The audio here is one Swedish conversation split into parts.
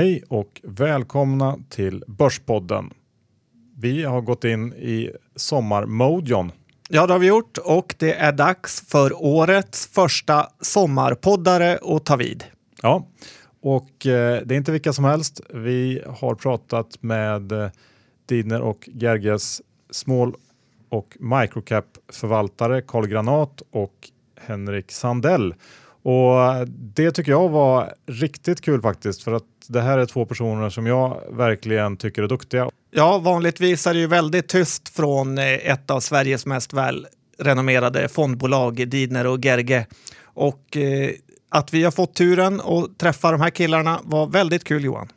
Hej och välkomna till Börspodden. Vi har gått in i sommarmode John. Ja, det har vi gjort och det är dags för årets första sommarpoddare att ta vid. Ja, och eh, det är inte vilka som helst. Vi har pratat med eh, Didner och Gerges small och microcap-förvaltare Carl Granat och Henrik Sandell. Och det tycker jag var riktigt kul faktiskt för att det här är två personer som jag verkligen tycker är duktiga. Ja, vanligtvis är det ju väldigt tyst från eh, ett av Sveriges mest välrenommerade fondbolag, Didner och Gerge. Och eh, att vi har fått turen att träffa de här killarna var väldigt kul Johan.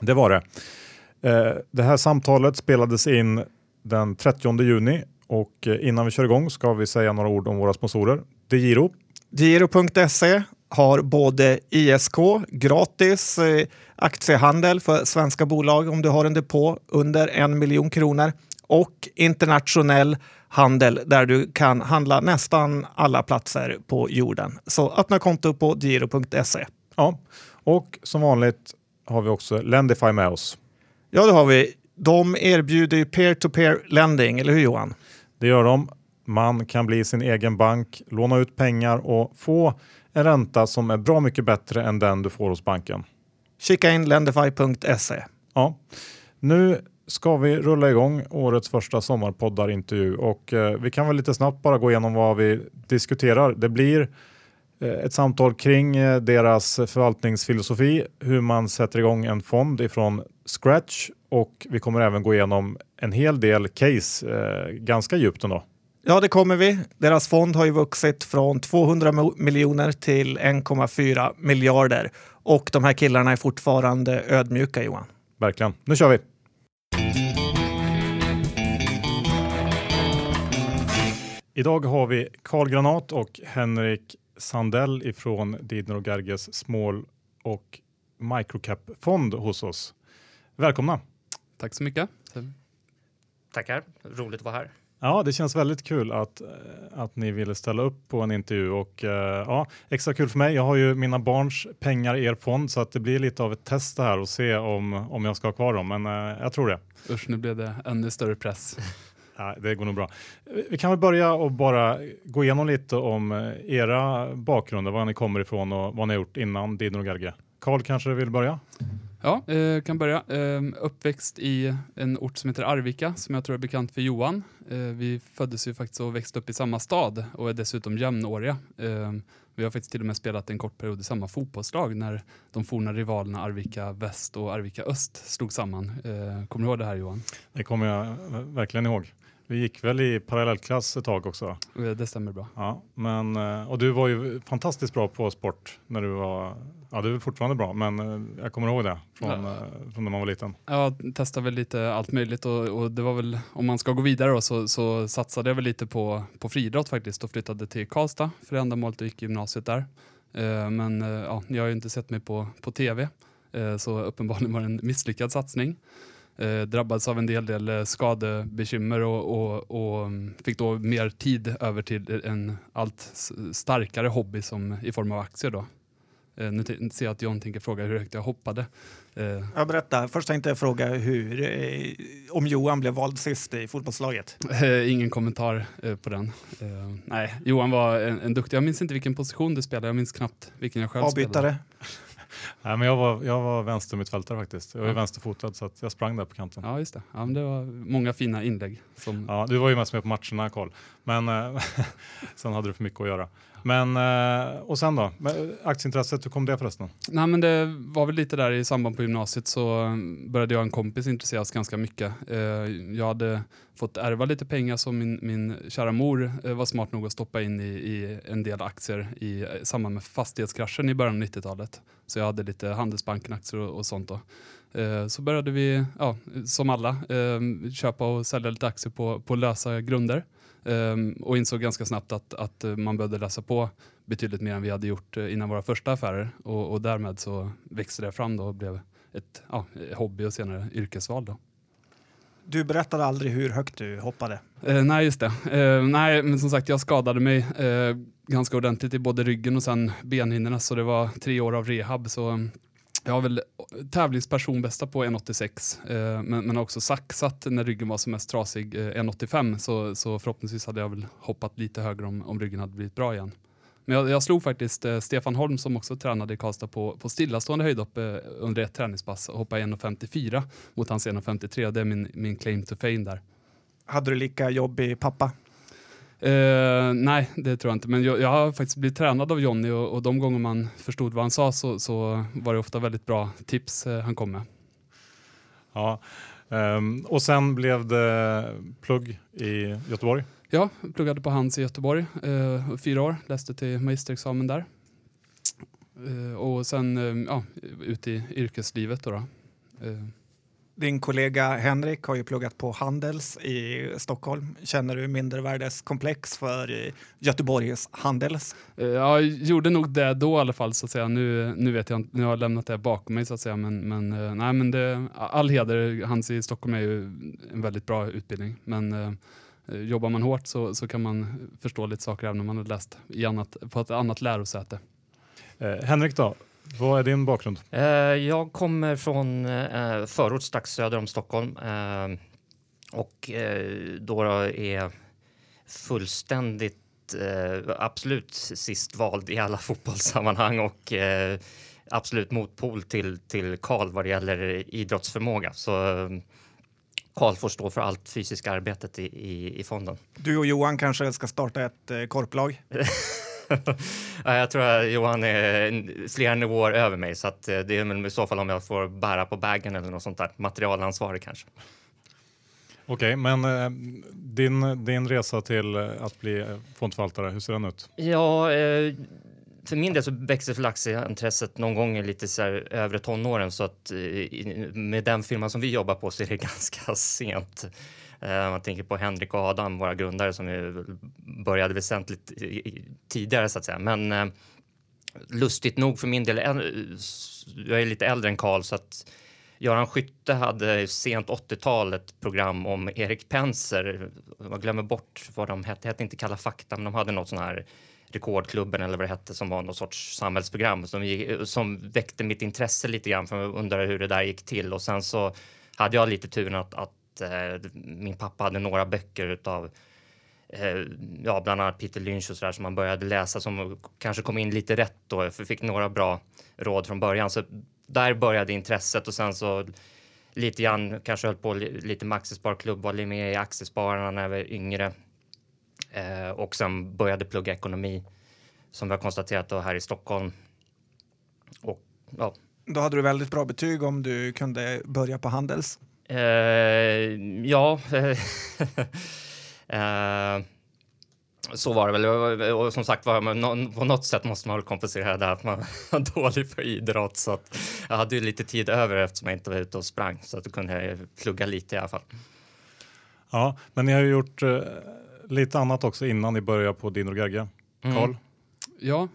Det var det. Eh, det här samtalet spelades in den 30 juni och eh, innan vi kör igång ska vi säga några ord om våra sponsorer. DeGiro. Giro.se har både ISK, gratis eh, aktiehandel för svenska bolag om du har en depå under en miljon kronor och internationell handel där du kan handla nästan alla platser på jorden. Så öppna konto på giro.se. Ja, och som vanligt har vi också Lendify med oss. Ja, det har vi. De erbjuder peer-to-peer lending, eller hur Johan? Det gör de. Man kan bli sin egen bank, låna ut pengar och få en ränta som är bra mycket bättre än den du får hos banken. Kika in lendify.se. Ja, nu ska vi rulla igång årets första sommarpoddarintervju och eh, vi kan väl lite snabbt bara gå igenom vad vi diskuterar. Det blir eh, ett samtal kring eh, deras förvaltningsfilosofi, hur man sätter igång en fond ifrån scratch och vi kommer även gå igenom en hel del case, eh, ganska djupt ändå. Ja, det kommer vi. Deras fond har ju vuxit från 200 miljoner till 1,4 miljarder och de här killarna är fortfarande ödmjuka Johan. Verkligen. Nu kör vi! Idag har vi Carl Granat och Henrik Sandell ifrån Didner och Gerges Small och Microcap-fond hos oss. Välkomna! Tack så mycket. Tackar, roligt att vara här. Ja, det känns väldigt kul att, eh, att ni ville ställa upp på en intervju och uh, ja, extra kul för mig. Jag har ju mina barns pengar i er fond så att det blir lite av ett test här och se om, om jag ska ha kvar dem, men uh, jag tror det. Usch, nu blev det ännu större press. Ja, det går nog bra. Vi kan väl börja och bara gå igenom lite om era bakgrunder, var ni kommer ifrån och vad ni har gjort innan Didner och Garge. Karl kanske vill börja? Ja, eh, kan börja. Eh, uppväxt i en ort som heter Arvika som jag tror är bekant för Johan. Eh, vi föddes ju faktiskt och växte upp i samma stad och är dessutom jämnåriga. Eh, vi har faktiskt till och med spelat en kort period i samma fotbollslag när de forna rivalerna Arvika Väst och Arvika Öst slog samman. Eh, kommer du ihåg det här Johan? Det kommer jag verkligen ihåg. Vi gick väl i parallellklass ett tag också. Eh, det stämmer bra. Ja, men, och du var ju fantastiskt bra på sport när du var, ja du är fortfarande bra, men eh, jag kommer ihåg det från, ja. från när man var liten. Jag testade väl lite allt möjligt och, och det var väl, om man ska gå vidare då, så, så satsade jag väl lite på, på friidrott faktiskt och flyttade till Karlstad för det ändamålet och gick gymnasiet där. Men ja, jag har ju inte sett mig på, på tv, så uppenbarligen var det en misslyckad satsning eh, drabbades av en del, del eh, skadebekymmer och, och, och, mm, fick då mer tid över till en allt starkare hobby som i form av aktier. Då. Eh, nu ser jag att John tänker fråga hur högt jag hoppade. Eh. Jag berättar. Först tänkte jag fråga hur, eh, om Johan blev vald sist i fotbollslaget. Eh, ingen kommentar eh, på den. Eh, nej, Johan var en, en duktig. Jag minns inte vilken position du spelade. Jag minns knappt vilken jag själv Avbytare. spelade. Nej, men jag var, jag var vänstermittfältare faktiskt. Jag är ja. vänsterfotad så jag sprang där på kanten. Ja, just det. Ja, men det var många fina inlägg. Som... Ja, du var ju mest med på matcherna, Karl. Men eh, sen hade du för mycket att göra. Men, eh, och sen då? Eh, aktieintresset, hur kom det förresten? Nej, men det var väl lite där i samband på gymnasiet så eh, började jag och en kompis intresseras ganska mycket. Jag hade fått ärva lite pengar som min, min kära mor var smart nog att stoppa in i, i en del aktier i samband med fastighetskraschen i början av 90-talet. Så jag hade lite Handelsbanken-aktier och, och sånt då. Så började vi, ja, som alla, köpa och sälja lite aktier på, på lösa grunder. Eh, och insåg ganska snabbt att, att man behövde läsa på betydligt mer än vi hade gjort innan våra första affärer. Och, och därmed så växte det fram då och blev ett ja, hobby och senare yrkesval. Då. Du berättade aldrig hur högt du hoppade. Eh, nej, just det. Eh, nej, men som sagt, jag skadade mig eh, ganska ordentligt i både ryggen och sen benhinnorna, så det var tre år av rehab. Så jag har väl tävlingspersonbästa på 1,86 eh, men, men har också saxat när ryggen var som mest trasig eh, 1,85 så, så förhoppningsvis hade jag väl hoppat lite högre om, om ryggen hade blivit bra igen. Men jag, jag slog faktiskt eh, Stefan Holm som också tränade i Karlstad på, på stillastående höjdhopp eh, under ett träningspass och hoppade 1,54 mot hans 1,53. Det är min, min claim to fame där. Hade du lika jobbig pappa? Eh, nej, det tror jag inte. Men jag, jag har faktiskt blivit tränad av Jonny och, och de gånger man förstod vad han sa så, så var det ofta väldigt bra tips eh, han kom med. Ja. Um, och sen blev det plugg i Göteborg. Ja, pluggade på Hans i Göteborg eh, fyra år, läste till magisterexamen där. Och sen ja, ut i yrkeslivet. Då, då. Din kollega Henrik har ju pluggat på Handels i Stockholm. Känner du mindervärdeskomplex för Göteborgs Handels? Eh, Jag gjorde nog det då i alla fall, så att säga. Nu, nu vet jag inte, nu har jag lämnat det bakom mig så att säga. Men, men, eh, nej, men det, all heder, Hans i Stockholm är ju en väldigt bra utbildning. Men eh, jobbar man hårt så, så kan man förstå lite saker även om man har läst i annat, på ett annat lärosäte. Eh, Henrik då, vad är din bakgrund? Eh, jag kommer från eh, förort strax söder om Stockholm eh, och då är fullständigt eh, absolut sist vald i alla fotbollssammanhang och absolut motpol till till Karl vad det gäller idrottsförmåga. Så Karl får stå för allt fysiska arbetet i, i, i fonden. Du och Johan kanske ska starta ett korplag? Ja, jag tror att Johan är flera nivåer över mig så att eh, det är väl i så fall om jag får bära på bagen eller något sånt där. Materialansvarig kanske. Okej, men eh, din, din resa till eh, att bli eh, fondförvaltare, hur ser den ut? Ja, eh, för min del så växte förlagsintresset någon gång i lite så här övre tonåren så att eh, med den firman som vi jobbar på så är det ganska sent. Eh, man tänker på Henrik och Adam, våra grundare som ju började väsentligt tidigare så att säga. Men eh, lustigt nog för min del, jag är lite äldre än Karl så att Göran Skytte hade sent 80-tal ett program om Erik Penser. Jag glömmer bort vad de hette. Det hette inte Kalla fakta, men de hade något sån här Rekordklubben eller vad det hette som var någon sorts samhällsprogram som, gick- som väckte mitt intresse lite grann för jag undrade hur det där gick till och sen så hade jag lite turen att, att Eh, min pappa hade några böcker utav eh, ja, bland annat Peter Lynch och så där som man började läsa som kanske kom in lite rätt då, för fick några bra råd från början. Så där började intresset och sen så lite grann kanske höll på lite med aktiesparklubb, var med i Aktiespararna när jag var yngre eh, och sen började plugga ekonomi som vi har konstaterat då här i Stockholm. Och ja, Då hade du väldigt bra betyg om du kunde börja på Handels. Eh, ja. eh, så var det väl. Och som sagt var, på något sätt måste man väl kompensera det här att man var dålig för idrott. Så jag hade ju lite tid över eftersom jag inte var ute och sprang. Så att då kunde jag plugga lite i alla fall. Ja, men ni har ju gjort eh, lite annat också innan ni började på Dino Gerge. Mm. Ja,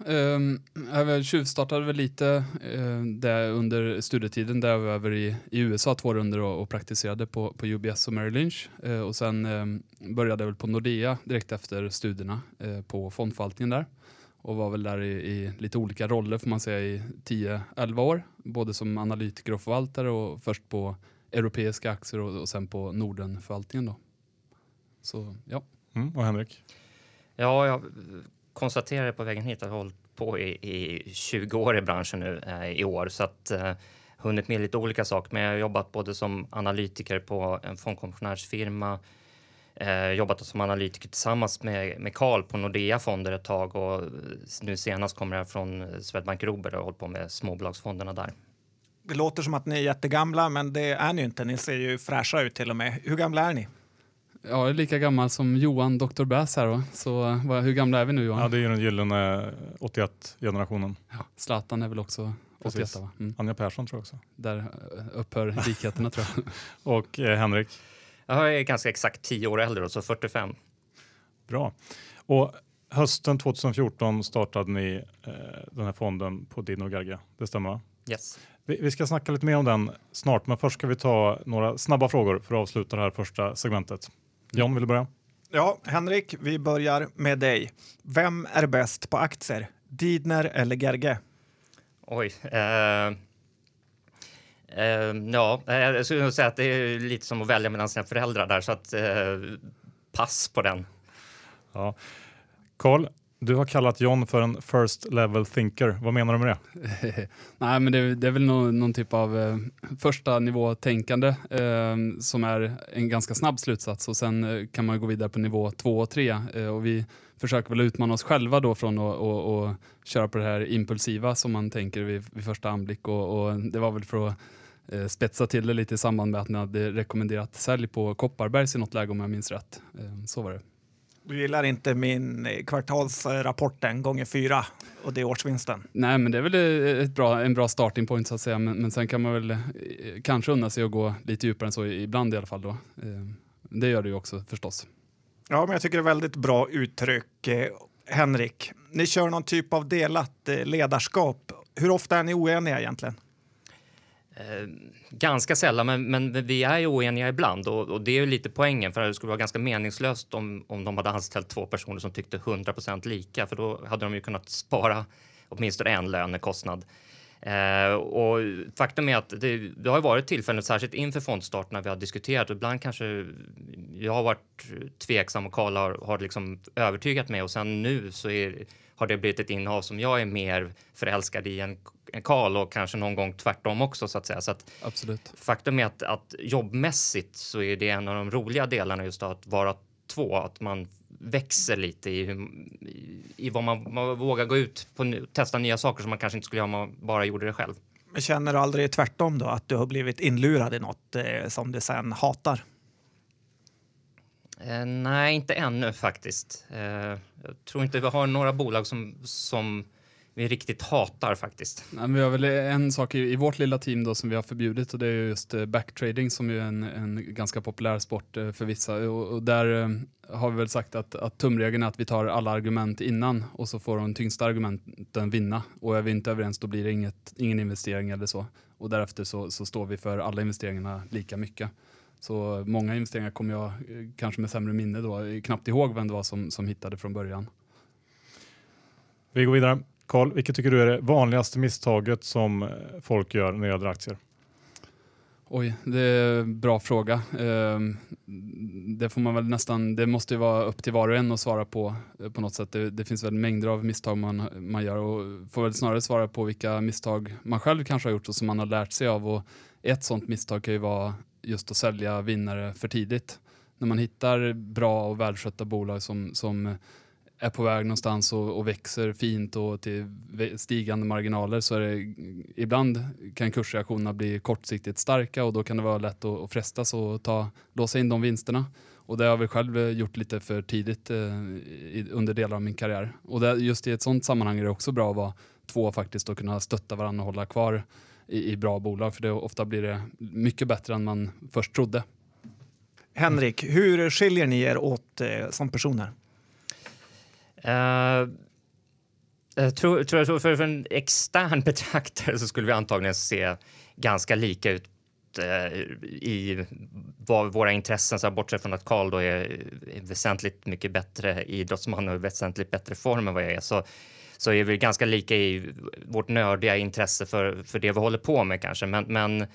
jag väl tjuvstartade väl lite eh, där under studietiden där jag var över i, i USA två runder och, och praktiserade på, på UBS och Merrill Lynch. Eh, och sen ehm, började jag väl på Nordea direkt efter studierna eh, på fondförvaltningen där. Och var väl där i, i lite olika roller får man säga i 10-11 år. Både som analytiker och förvaltare och först på europeiska aktier och, och sen på Nordenförvaltningen då. Så ja. Mm, och Henrik? Ja, jag konstaterade på vägen hit att jag har hållit på i, i 20 år i branschen nu eh, i år. Så att eh, hunnit med lite olika saker. Men jag har jobbat både som analytiker på en fondkommissionärsfirma. Eh, jobbat som analytiker tillsammans med med Carl på Nordea fonder ett tag och eh, nu senast kommer jag från eh, Swedbank Robur och har hållit på med småbolagsfonderna där. Det låter som att ni är jättegamla, men det är ni ju inte. Ni ser ju fräscha ut till och med. Hur gamla är ni? Jag är lika gammal som Johan Dr. Bass här då. Så vad, hur gamla är vi nu Johan? Ja, det är ju den gyllene 81-generationen. Ja, Zlatan är väl också 81 Precis. va? Mm. Anja Persson tror jag också. Där eh, upphör likheterna tror jag. Och eh, Henrik? Jag är ganska exakt 10 år äldre, så 45. Bra. Och hösten 2014 startade ni eh, den här fonden på Dino Garga. Det stämmer va? Yes. Vi, vi ska snacka lite mer om den snart, men först ska vi ta några snabba frågor för att avsluta det här första segmentet. John, vill du börja? Ja, Henrik, vi börjar med dig. Vem är bäst på aktier? Didner eller Gerge? Oj. Eh, Eh, ja, eh, jag skulle nog säga att det är lite som att välja mellan sina föräldrar där, så att eh, pass på den. Ja. Carl, du har kallat John för en first level thinker. Vad menar du med det? Nej, men det, det är väl någon, någon typ av eh, första nivå tänkande eh, som är en ganska snabb slutsats och sen eh, kan man gå vidare på nivå två och tre eh, och vi försöker väl utmana oss själva då från att och, och köra på det här impulsiva som man tänker vid, vid första anblick och, och det var väl för att eh, spetsa till det lite i samband med att ni hade rekommenderat sälj på Kopparbergs i något läge om jag minns rätt. Eh, så var det. Du gillar inte min eh, kvartalsrapport den gånger fyra och det är årsvinsten. Nej, men det är väl eh, ett bra, en bra starting point så att säga. Men, men sen kan man väl eh, kanske unna sig att gå lite djupare än så ibland i alla fall. Då. Det gör det ju också förstås. Ja, men jag tycker det är väldigt bra uttryck. Henrik, ni kör någon typ av delat ledarskap. Hur ofta är ni oeniga egentligen? Eh, ganska sällan, men, men vi är ju oeniga ibland och, och det är ju lite poängen för det skulle vara ganska meningslöst om, om de hade anställt två personer som tyckte 100% lika, för då hade de ju kunnat spara åtminstone en lönekostnad. Eh, och faktum är att det, det har varit tillfällen, särskilt inför fondstart, när vi har diskuterat och ibland kanske jag har varit tveksam och Karl har, har liksom övertygat mig och sen nu så är, har det blivit ett innehav som jag är mer förälskad i än Karl och kanske någon gång tvärtom också så att säga. Så att Absolut. faktum är att, att jobbmässigt så är det en av de roliga delarna just att vara två, att man växer lite i, hur, i, i vad man, man vågar gå ut på testa nya saker som man kanske inte skulle göra om man bara gjorde det själv. Men känner du aldrig tvärtom då, att du har blivit inlurad i något eh, som du sen hatar? Eh, nej, inte ännu faktiskt. Eh, jag tror inte vi har några bolag som, som vi riktigt hatar faktiskt. Nej, men vi har väl en sak i, i vårt lilla team då som vi har förbjudit och det är just eh, backtrading som ju är en, en ganska populär sport eh, för vissa. Och, och där eh, har vi väl sagt att, att tumregeln är att vi tar alla argument innan och så får de tyngsta argumenten vinna. Och är vi inte överens då blir det inget, ingen investering eller så. Och därefter så, så står vi för alla investeringarna lika mycket. Så många investeringar kommer jag, kanske med sämre minne då, knappt ihåg vem det var som, som hittade från början. Vi går vidare. Karl, vilket tycker du är det vanligaste misstaget som eh, folk gör när det gäller aktier? Oj, det är en bra fråga. Ehm, det får man väl nästan, det måste ju vara upp till var och en att svara på eh, på något sätt. Det, det finns väl mängder av misstag man, man gör och får väl snarare svara på vilka misstag man själv kanske har gjort och som man har lärt sig av. Och ett sådant misstag kan ju vara just att sälja vinnare för tidigt. När man hittar bra och välskötta bolag som, som är på väg någonstans och, och växer fint och till stigande marginaler så är det ibland kan kursreaktionerna bli kortsiktigt starka och då kan det vara lätt att, att frestas och ta, låsa in de vinsterna. Och det har jag väl själv eh, gjort lite för tidigt eh, i, under delar av min karriär. Och det, just i ett sånt sammanhang är det också bra att vara två faktiskt och kunna stötta varandra och hålla kvar i, i bra bolag för det, ofta blir det mycket bättre än man först trodde. Henrik, hur skiljer ni er åt eh, som personer? Uh, jag tror, tror, jag för, för en extern betraktare så skulle vi antagligen se ganska lika ut eh, i våra intressen, så här, bortsett från att Karl då är, väsentligt mycket bättre idrottsman och i väsentligt bättre form än vad jag är, så, så är vi ganska lika i vårt nördiga intresse för, för det vi håller på med kanske. Men, men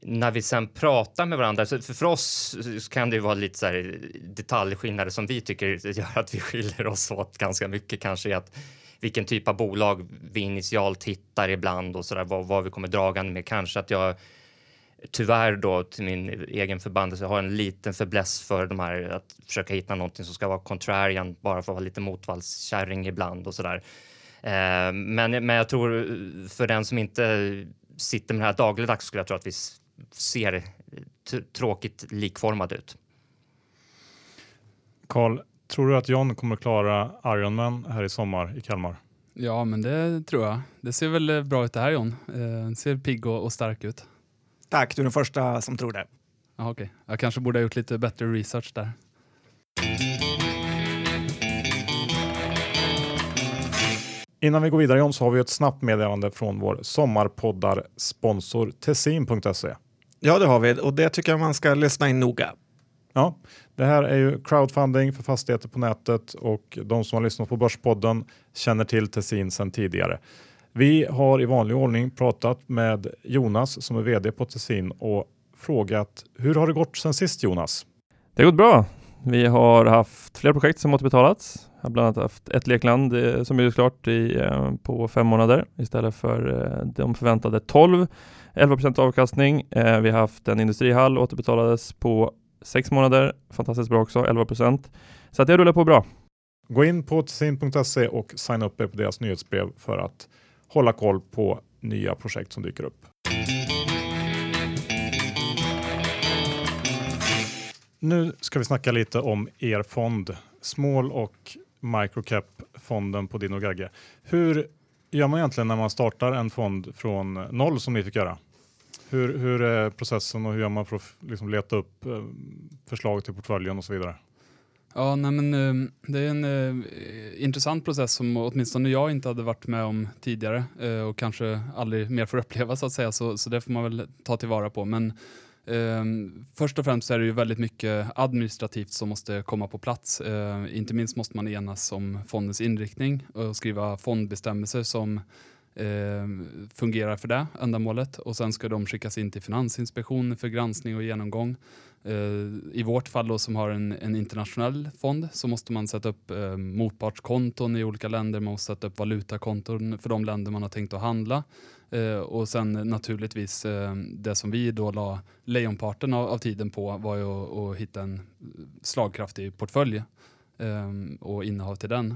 när vi sen pratar med varandra, för, för oss kan det ju vara lite så här detaljskillnader som vi tycker gör att vi skiljer oss åt ganska mycket kanske i att vilken typ av bolag vi initialt hittar ibland och så där, vad, vad vi kommer dragande med. Kanske att jag tyvärr då till min egen förbannelse har en liten fäbless för de här att försöka hitta någonting som ska vara contrarian bara för att vara lite motvallskärring ibland och så där. Eh, men, men jag tror för den som inte sitter med det här dagligdags skulle jag tro att vi ser tråkigt likformad ut. Carl, tror du att John kommer att klara Ironman här i sommar i Kalmar? Ja, men det tror jag. Det ser väl eh, bra ut det här John. Eh, ser pigg och, och stark ut. Tack, du är den första som tror det. Jaha, okej. Jag kanske borde ha gjort lite bättre research där. Innan vi går vidare John så har vi ett snabbt meddelande från vår sommarpoddar-sponsor Tessin.se. Ja, det har vi och det tycker jag man ska lyssna in noga. Ja, det här är ju crowdfunding för fastigheter på nätet och de som har lyssnat på Börspodden känner till Tessin sedan tidigare. Vi har i vanlig ordning pratat med Jonas som är vd på Tessin och frågat hur har det gått sen sist Jonas? Det har gått bra. Vi har haft flera projekt som återbetalats. Jag har bland annat haft ett lekland eh, som är klart i, eh, på fem månader istället för eh, de förväntade 12. 11% avkastning. Eh, vi har haft en industrihall återbetalades på sex månader. Fantastiskt bra också, 11% Så att det rullar på bra. Gå in på tessin.se och signa upp er på deras nyhetsbrev för att hålla koll på nya projekt som dyker upp. Nu ska vi snacka lite om er fond, Small och Microcap-fonden på Dino Gagge. Hur gör man egentligen när man startar en fond från noll som ni fick göra? Hur, hur är processen och hur gör man för att liksom leta upp eh, förslag till portföljen och så vidare? Ja, nej men, ehm, det är en eh, intressant process som åtminstone jag inte hade varit med om tidigare eh, och kanske aldrig mer får uppleva så att säga, så, så det får man väl ta tillvara på. Men ehm, först och främst är det ju väldigt mycket administrativt som måste komma på plats. inte minst måste man enas om fondens inriktning och skriva fondbestämmelser som Ehm, fungerar för det ändamålet och sen ska de skickas in till Finansinspektionen för granskning och genomgång. Eh, I vårt fall då, som har en, en, internationell fond så måste man sätta upp eh, motpartskonton i olika länder, man måste sätta upp valutakonton för de länder man har tänkt att handla. Eh, och sen naturligtvis eh, det som vi då la lejonparten av, av tiden på var ju att, att hitta en slagkraftig portfölj eh, och innehav till den.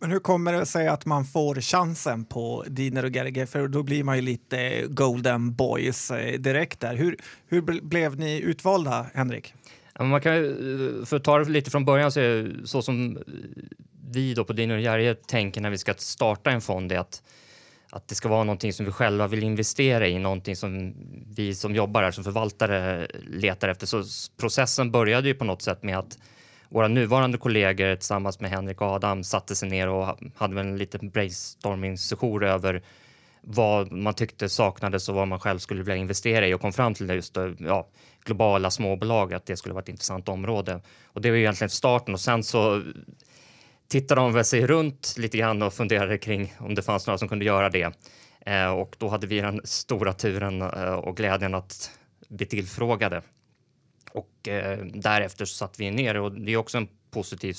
Men hur kommer det sig att man får chansen på Diner och Gerge? För då blir man ju lite golden boys eh, direkt där. Hur, hur blev ni utvalda, Henrik? man kan, eh, för att ta det lite från början så är så som eh, vi då på Diner och Gerge tänker när vi ska starta en fond är att att det ska vara någonting som vi själva vill investera i, någonting som vi som jobbar här som förvaltare letar efter. Så processen började ju på något sätt med att våra nuvarande kollegor tillsammans med Henrik och Adam satte sig ner och hade en liten brainstorming-session över vad man tyckte saknades och vad man själv skulle vilja investera i och kom fram till det just ja, globala småbolag, att det skulle vara ett intressant område. Och det var egentligen starten och sen så tittade de väl sig runt lite grann och funderade kring om det fanns några som kunde göra det. Eh, och då hade vi den stora turen eh, och glädjen att bli tillfrågade. Och eh, därefter så satt vi ner och det är också en positiv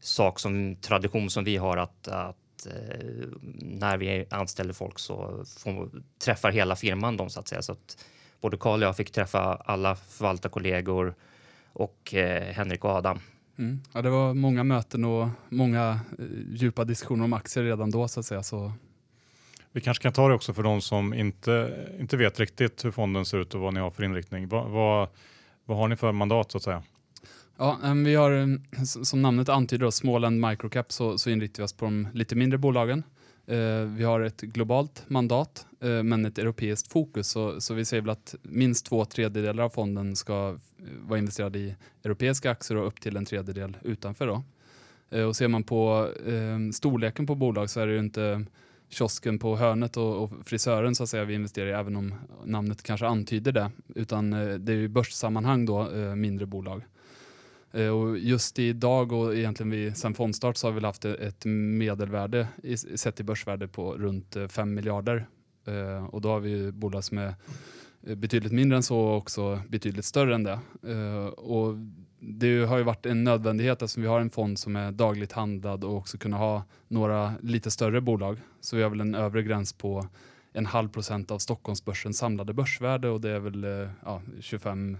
sak som tradition som vi har att, att eh, när vi anställer folk så får, träffar hela firman dem så att säga. Så att både Karl och jag fick träffa alla förvaltarkollegor och eh, Henrik och Adam. Mm. Ja, det var många möten och många eh, djupa diskussioner om aktier redan då så att säga. Så vi kanske kan ta det också för de som inte, inte vet riktigt hur fonden ser ut och vad ni har för inriktning. Vad, vad, vad har ni för mandat så att säga? Ja, vi har som namnet antyder, Småland Microcap, så, så inriktar vi oss på de lite mindre bolagen. Eh, vi har ett globalt mandat, eh, men ett europeiskt fokus. Så, så, vi säger väl att minst två tredjedelar av fonden ska eh, vara investerad i europeiska aktier och upp till en tredjedel utanför. Då. Och ser man på storleken på bolag så är det ju inte kiosken på hörnet och, och, frisören så att säga vi investerar i, även om namnet kanske antyder det. Utan eh, det är ju börssammanhang då, eh, mindre bolag. Eh, och just idag och egentligen vi, sen fondstart så har vi haft ett medelvärde i, sett till börsvärde på runt eh, 5 miljarder. Eh, och då har vi bolag som är eh, betydligt mindre än så och också betydligt större än det. och det har ju varit en nödvändighet eftersom vi har en fond som är dagligt handlad och också kunna ha några lite större bolag. Så vi har väl en övre gräns på en halv procent av Stockholmsbörsens samlade börsvärde och det är väl eh, ja, 25-30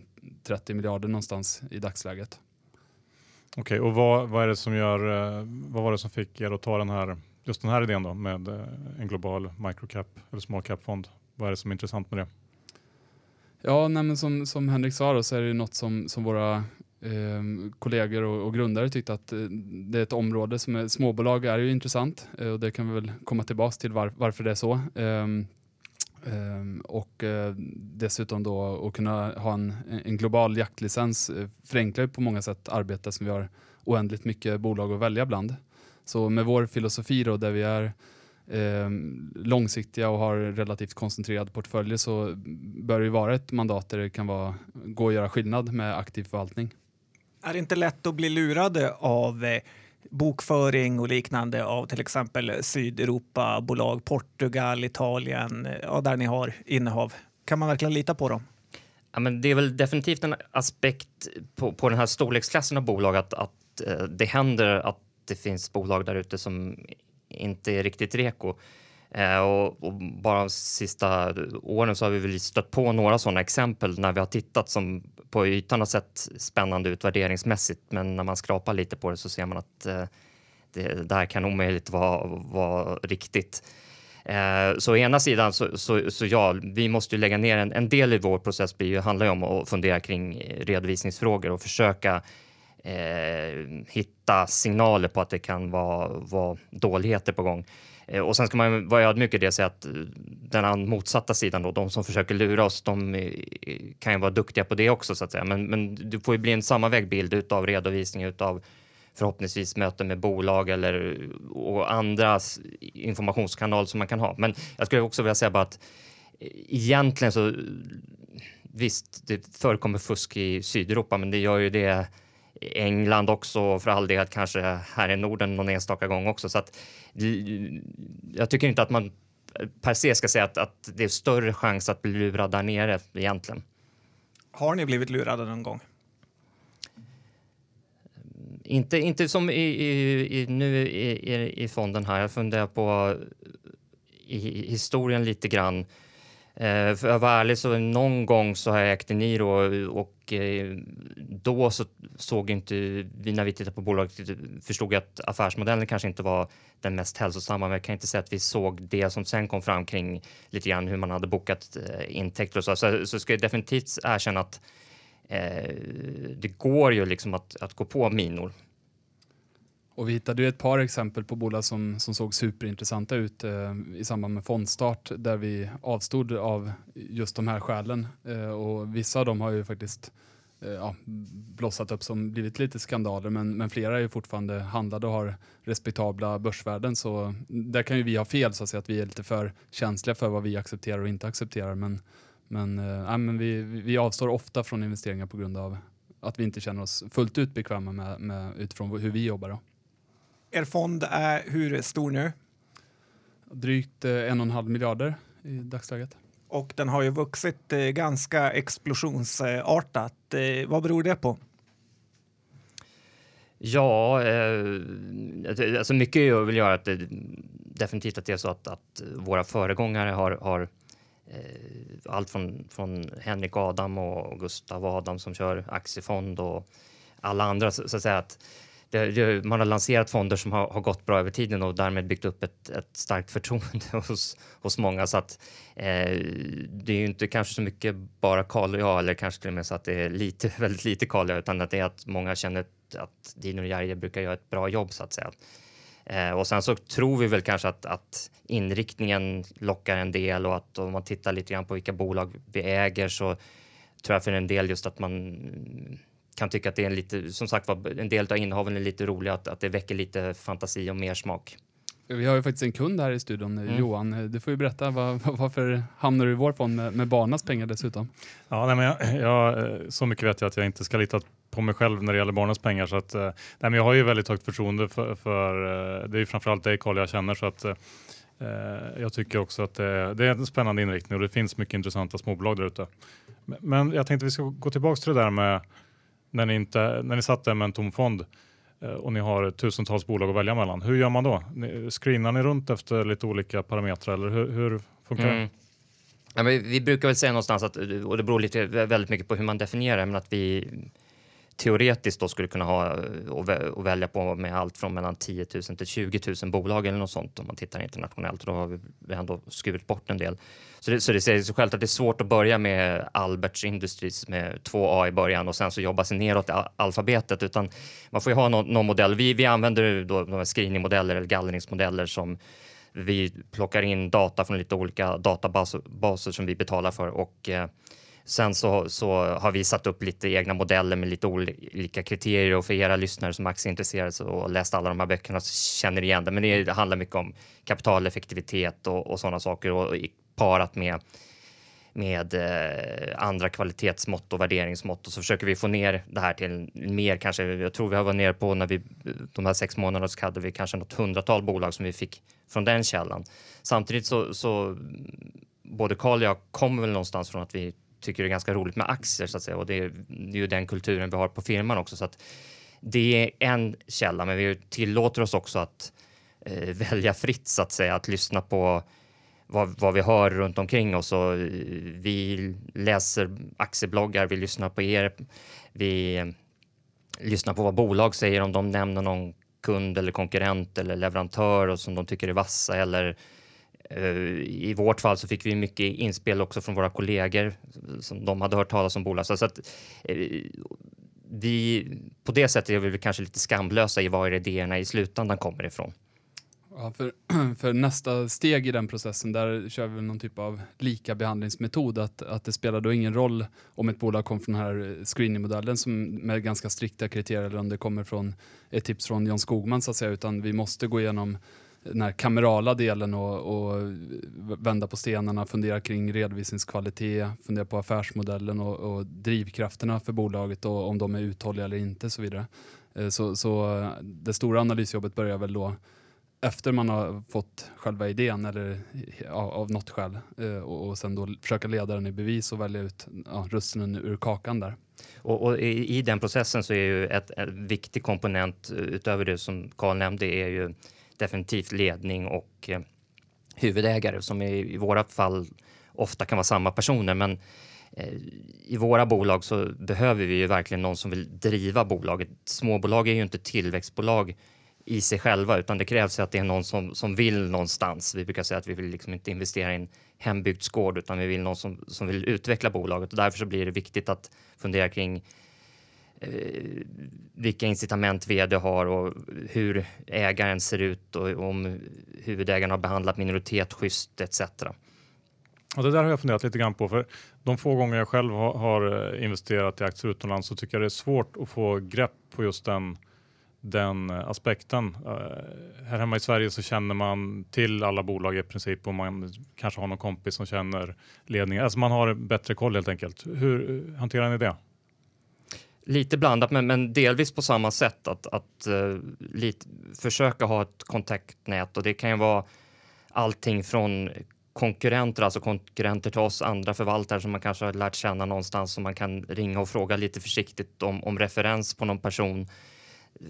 miljarder någonstans i dagsläget. Okej, okay, och vad, vad är det som gör, eh, vad var det som fick er att ta den här, just den här idén då med eh, en global microcap eller small cap fond? Vad är det som är intressant med det? Ja, nej, som, som Henrik sa då, så är det något som, som våra eh, kollegor och, och, grundare tyckte att eh, det är ett område som är, småbolag är ju intressant eh, och det kan vi väl komma tillbaka till var, varför det är så. Um, och uh, dessutom då att kunna ha en, en global jaktlicens eh, förenklar förenklar på många sätt arbetet som vi har oändligt mycket bolag att välja bland. Så med vår filosofi då där vi är eh, långsiktiga och har relativt koncentrerad portfölj så bör det vara ett mandat där det kan vara, gå att göra skillnad med aktiv förvaltning. Är det inte lätt att bli lurade av eh, bokföring och liknande av till exempel Sydeuropa-bolag, Portugal, Italien, eh, ja, där ni har innehav. Kan man verkligen lita på dem? Ja, men det är väl definitivt en aspekt på, på den här storleksklassen av bolag att, att eh, det händer att det finns bolag där ute som inte är riktigt reko. Eh, och, och, bara de sista åren så har vi väl stött på några sådana exempel när vi har tittat som på ytan har sett spännande ut värderingsmässigt. Men när man skrapar lite på det så ser man att eh, det där kan omöjligt vara, vara riktigt. Eh, så å ena sidan så, så, så, ja, vi måste ju lägga ner en, en del i vår process blir ju, handlar ju om att fundera kring redovisningsfrågor och försöka eh, hitta signaler på att det kan vara, vara dåligheter på gång. Eh, och sen ska man vara ödmjuk i det och säga att eh, den motsatta sidan då, de som försöker lura oss, de eh, kan ju vara duktiga på det också så att säga. Men, men det får ju bli en sammanvägd bild utav redovisning utav förhoppningsvis möten med bolag eller och andra informationskanaler som man kan ha. Men jag skulle också vilja säga bara att egentligen så visst, det förekommer fusk i Sydeuropa, men det gör ju det England också för all del kanske här i Norden någon enstaka gång också. Så att jag tycker inte att man per se ska säga att, att det är större chans att bli lurad där nere egentligen. Har ni blivit lurade någon gång? Inte, inte som i, i, i nu i, i, fonden här. Jag funderar på i historien lite grann. Eh, för att vara ärlig så någon gång så har jag ägt Eniro och, och eh, då så såg inte vi när vi tittade på bolaget förstod att affärsmodellen kanske inte var den mest hälsosamma. Men jag kan inte säga att vi såg det som sen kom fram kring lite grann hur man hade bokat eh, intäkter och så. Så, så ska jag definitivt erkänna att eh, det går ju liksom att, att gå på minor. Och vi hittade ju ett par exempel på bolag som, som såg superintressanta ut eh, i samband med fondstart där vi avstod av just de här skälen. Eh, och vissa av dem har ju faktiskt eh, ja, blossat upp som blivit lite skandaler men, men flera är ju fortfarande handlade och har respektabla börsvärden så där kan ju vi ha fel så att, säga, att vi är lite för känsliga för vad vi accepterar och inte accepterar men, men, eh, men vi, vi avstår ofta från investeringar på grund av att vi inte känner oss fullt ut bekväma med, med utifrån hur vi jobbar. Då. Er fond är hur stor nu? Drygt eh, en och en halv miljarder i dagsläget. Och den har ju vuxit eh, ganska explosionsartat. Eh, vad beror det på? Ja, eh, alltså mycket vill göra att det, definitivt att det är så att, att våra föregångare har, har eh, allt från, från Henrik Adam och Gustav Adam som kör aktiefond och alla andra så, så att säga att det, man har lanserat fonder som har, har, gått bra över tiden och därmed byggt upp ett, ett starkt förtroende hos, hos många. Så att eh, det är ju inte kanske så mycket bara Karl och jag, eller kanske till och med så att det är lite, väldigt lite Karl och jag, utan att det är att många känner att Dino Järje brukar göra ett bra jobb så att säga. Eh, och sen så tror vi väl kanske att, att, inriktningen lockar en del och att om man tittar lite grann på vilka bolag vi äger så tror jag för en del just att man kan tycka att det är en lite, som sagt var, en del av innehaven är lite roliga, att, att det väcker lite fantasi och mer smak. Vi har ju faktiskt en kund här i studion, mm. Johan. Du får ju berätta var, varför hamnar du i vår fond med, med Barnas pengar dessutom? Ja, nej, men jag, jag, så mycket vet jag att jag inte ska lita på mig själv när det gäller Barnas pengar. Så att, nej, men jag har ju väldigt högt förtroende för, för det är framförallt dig Carl jag känner. Så att, jag tycker också att det, det, är en spännande inriktning och det finns mycket intressanta småbolag där ute. Men jag tänkte vi ska gå tillbaka till det där med när ni, inte, när ni satt där med en tom fond eh, och ni har tusentals bolag att välja mellan. Hur gör man då? Screenar ni runt efter lite olika parametrar eller hur, hur funkar mm. det? Ja, vi brukar väl säga någonstans att, och det beror lite, väldigt mycket på hur man definierar, men att vi teoretiskt då skulle kunna ha eh, och välja på med allt från mellan 10 000 till 20 000 bolag eller något sånt om man tittar internationellt. Då har vi ändå skurit bort en del. Så det, så det säger sig självt att det är svårt att börja med Alberts Industries med två A i början och sen så jobba sig neråt i alfabetet utan man får ju ha någon, någon modell. Vi, vi använder då de screeningmodeller eller gallringsmodeller som vi plockar in data från lite olika databaser som vi betalar för och eh, Sen så, så har vi satt upp lite egna modeller med lite olika kriterier och för era lyssnare som är aktieintresserade och läst alla de här böckerna så känner igen det. Men det handlar mycket om kapitaleffektivitet och, och sådana saker och parat med med eh, andra kvalitetsmått och värderingsmått och så försöker vi få ner det här till mer kanske. Jag tror vi har varit nere på när vi de här sex månaderna så hade vi kanske något hundratal bolag som vi fick från den källan. Samtidigt så, så både Carl och jag kommer väl någonstans från att vi tycker det är ganska roligt med aktier så att säga och det är, det är ju den kulturen vi har på firman också så att det är en källa, men vi tillåter oss också att eh, välja fritt så att säga, att lyssna på vad, vad vi hör runt omkring oss. Och, eh, vi läser aktiebloggar, vi lyssnar på er, vi lyssnar på vad bolag säger om de nämner någon kund eller konkurrent eller leverantör och som de tycker är vassa eller eh, Eh, i vårt fall så fick vi mycket inspel också från våra kollegor som de hade hört talas om bolag. Så att, eh, vi, på det sättet är vi kanske lite skamlösa i var idéerna i slutändan kommer ifrån. Ja, för, för nästa steg i den processen, där kör vi någon typ av lika behandlingsmetod. Att, att det spelar då ingen roll om ett bolag kommer från den här screeningmodellen som med ganska strikta kriterier eller om det kommer från ett tips från John Skogman så att säga, utan vi måste gå igenom den här kamerala delen och, och, vända på stenarna, fundera kring redovisningskvalitet, fundera på affärsmodellen och, och drivkrafterna för bolaget och om de är uthålliga eller inte och så vidare. Eh, så, så det stora analysjobbet börjar väl då efter man har fått själva idén eller av, av något skäl eh, och, och sen då försöka leda den i bevis och välja ut ja, russinen ur kakan där. Och, och i, i, den processen så är ju ett, en viktig komponent eh, utöver det som Karl nämnde är ju definitivt ledning och eh, huvudägare som i, i våra fall ofta kan vara samma personer. Men eh, i våra bolag så behöver vi ju verkligen någon som vill driva bolaget. Småbolag är ju inte tillväxtbolag i sig själva, utan det krävs att det är någon som, som vill någonstans. Vi brukar säga att vi vill liksom inte investera i en hembygdsgård, utan vi vill någon som, som vill utveckla bolaget och därför så blir det viktigt att fundera kring Eh, vilka incitament vd har och hur ägaren ser ut och om huvudägaren har behandlat minoritet schysst etc. Och det där har jag funderat lite grann på för de få gånger jag själv har, har investerat i aktier utomlands så tycker jag det är svårt att få grepp på just den den eh, aspekten. Uh, här hemma i Sverige så känner man till alla bolag i princip och man kanske har någon kompis som känner ledningen. Alltså man har bättre koll helt enkelt. Hur hanterar ni det? Lite blandat, men, men delvis på samma sätt. Att, att uh, lite, försöka ha ett kontaktnät och det kan ju vara allting från konkurrenter, alltså konkurrenter till oss andra förvaltare som man kanske har lärt känna någonstans som man kan ringa och fråga lite försiktigt om, om referens på någon person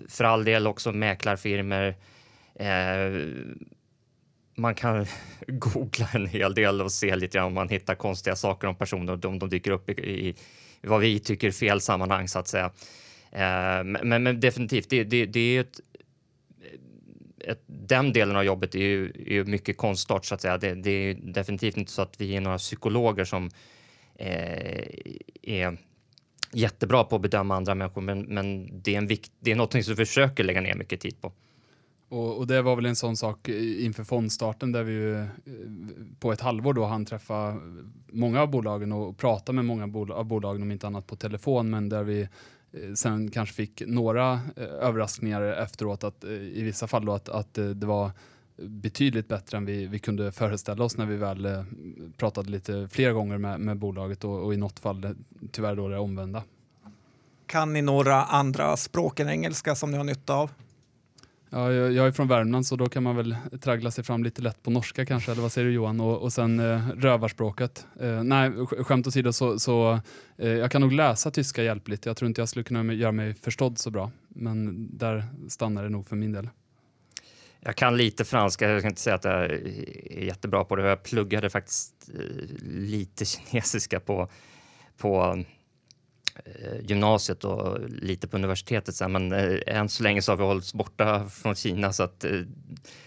för all del också mäklarfirmer. Eh, man kan googla en hel del och se lite om man hittar konstiga saker om personer och om de dyker upp i, i, vad vi tycker är fel sammanhang så att säga. Eh, men, men, definitivt, det, det, det är ett, ett, den delen av jobbet är ju, är ju mycket konstart så att säga. Det, det, är definitivt inte så att vi är några psykologer som eh, är jättebra på att bedöma andra människor, men, men det, är en vikt, det är något som vi försöker lägga ner mycket tid på. Och, och, det var väl en sån sak inför fondstarten där vi ju, eh, på ett halvår då han träffa många av bolagen och prata med många av bolagen, om inte annat på telefon, men där vi eh, sen kanske fick några eh, överraskningar efteråt, att i vissa fall då att, att det var betydligt bättre än vi, vi kunde föreställa oss när vi väl pratade lite fler gånger med, med bolaget och, och, i något fall tyvärr då det omvända. Kan ni några andra språk än engelska som ni har nytta av? Ja, jag, jag är från Värmland så då kan man väl traggla sig fram lite lätt på norska kanske, eller vad säger du Johan? Och, och sen eh, rövarspråket. Eh, nej, skämt åsido så, så eh, jag kan nog läsa tyska hjälpligt. Jag tror inte jag skulle kunna göra mig förstådd så bra, men där stannar det nog för min del. Jag kan lite franska, jag kan inte säga att jag är jättebra på det. Jag pluggade faktiskt eh, lite kinesiska på, på Eh, gymnasiet och lite på universitetet sen, men eh, än så länge så har vi hållits borta från Kina så att eh,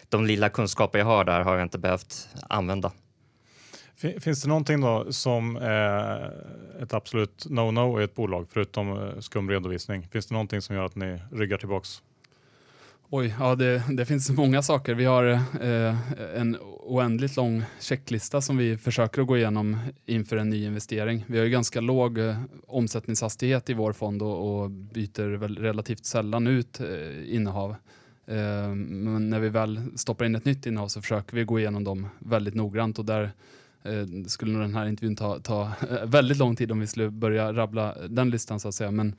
de lilla kunskaper jag har där har jag inte behövt använda. Finns det någonting då som är ett absolut no-no i ett bolag förutom skumredovisning? Finns det någonting som gör att ni ryggar tillbaks? Oj, ja det, det finns många saker. Vi har eh, en oändligt lång checklista som vi försöker att gå igenom inför en ny investering. Vi har ju ganska låg eh, omsättningshastighet i vår fond och, och byter väl relativt sällan ut eh, innehav. Eh, men när vi väl stoppar in ett nytt innehav så försöker vi gå igenom dem väldigt noggrant och där eh, skulle nog den här intervjun ta, ta eh, väldigt lång tid om vi skulle börja rabbla den listan så att säga. Men,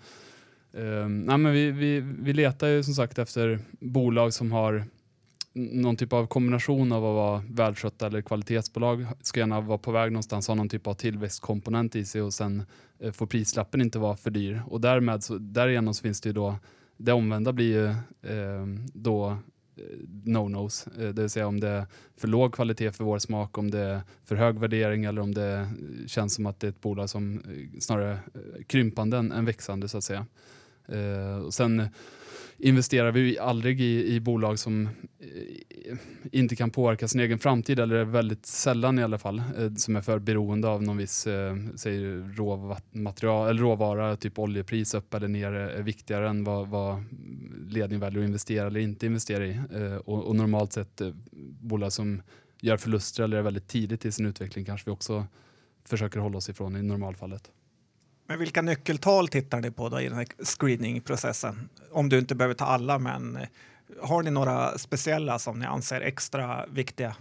eh, nej, men vi, vi, vi letar ju som sagt efter bolag som har någon typ av kombination av att vara välskötta eller kvalitetsbolag. Ska gärna vara på väg någonstans, ha någon typ av tillväxtkomponent i sig och sen eh, får prislappen inte vara för dyr. Och därmed så, därigenom så finns det ju då, det omvända blir ju ehm, eh, då no-nos. Eh, det vill säga om det är för låg kvalitet för vår smak, om det är för hög värdering eller om det eh, känns som att det är ett bolag som eh, snarare krympande än, än växande så att säga. Eh, och sen investerar vi aldrig i, i bolag som eh, inte kan påverka sin egen framtid eller väldigt sällan i alla fall eh, som är för beroende av någon viss eh, råmaterial, eller råvara, typ oljepris upp eller ner är viktigare än vad, vad ledningen väljer att investera eller inte investera i. Eh, och, och, normalt sett eh, bolag som gör förluster eller är väldigt tidigt i sin utveckling kanske vi också försöker hålla oss ifrån i normalfallet. Men vilka nyckeltal tittar ni på då i den här screeningprocessen? Om du inte behöver ta alla, men eh, har ni några speciella som ni anser extra viktiga?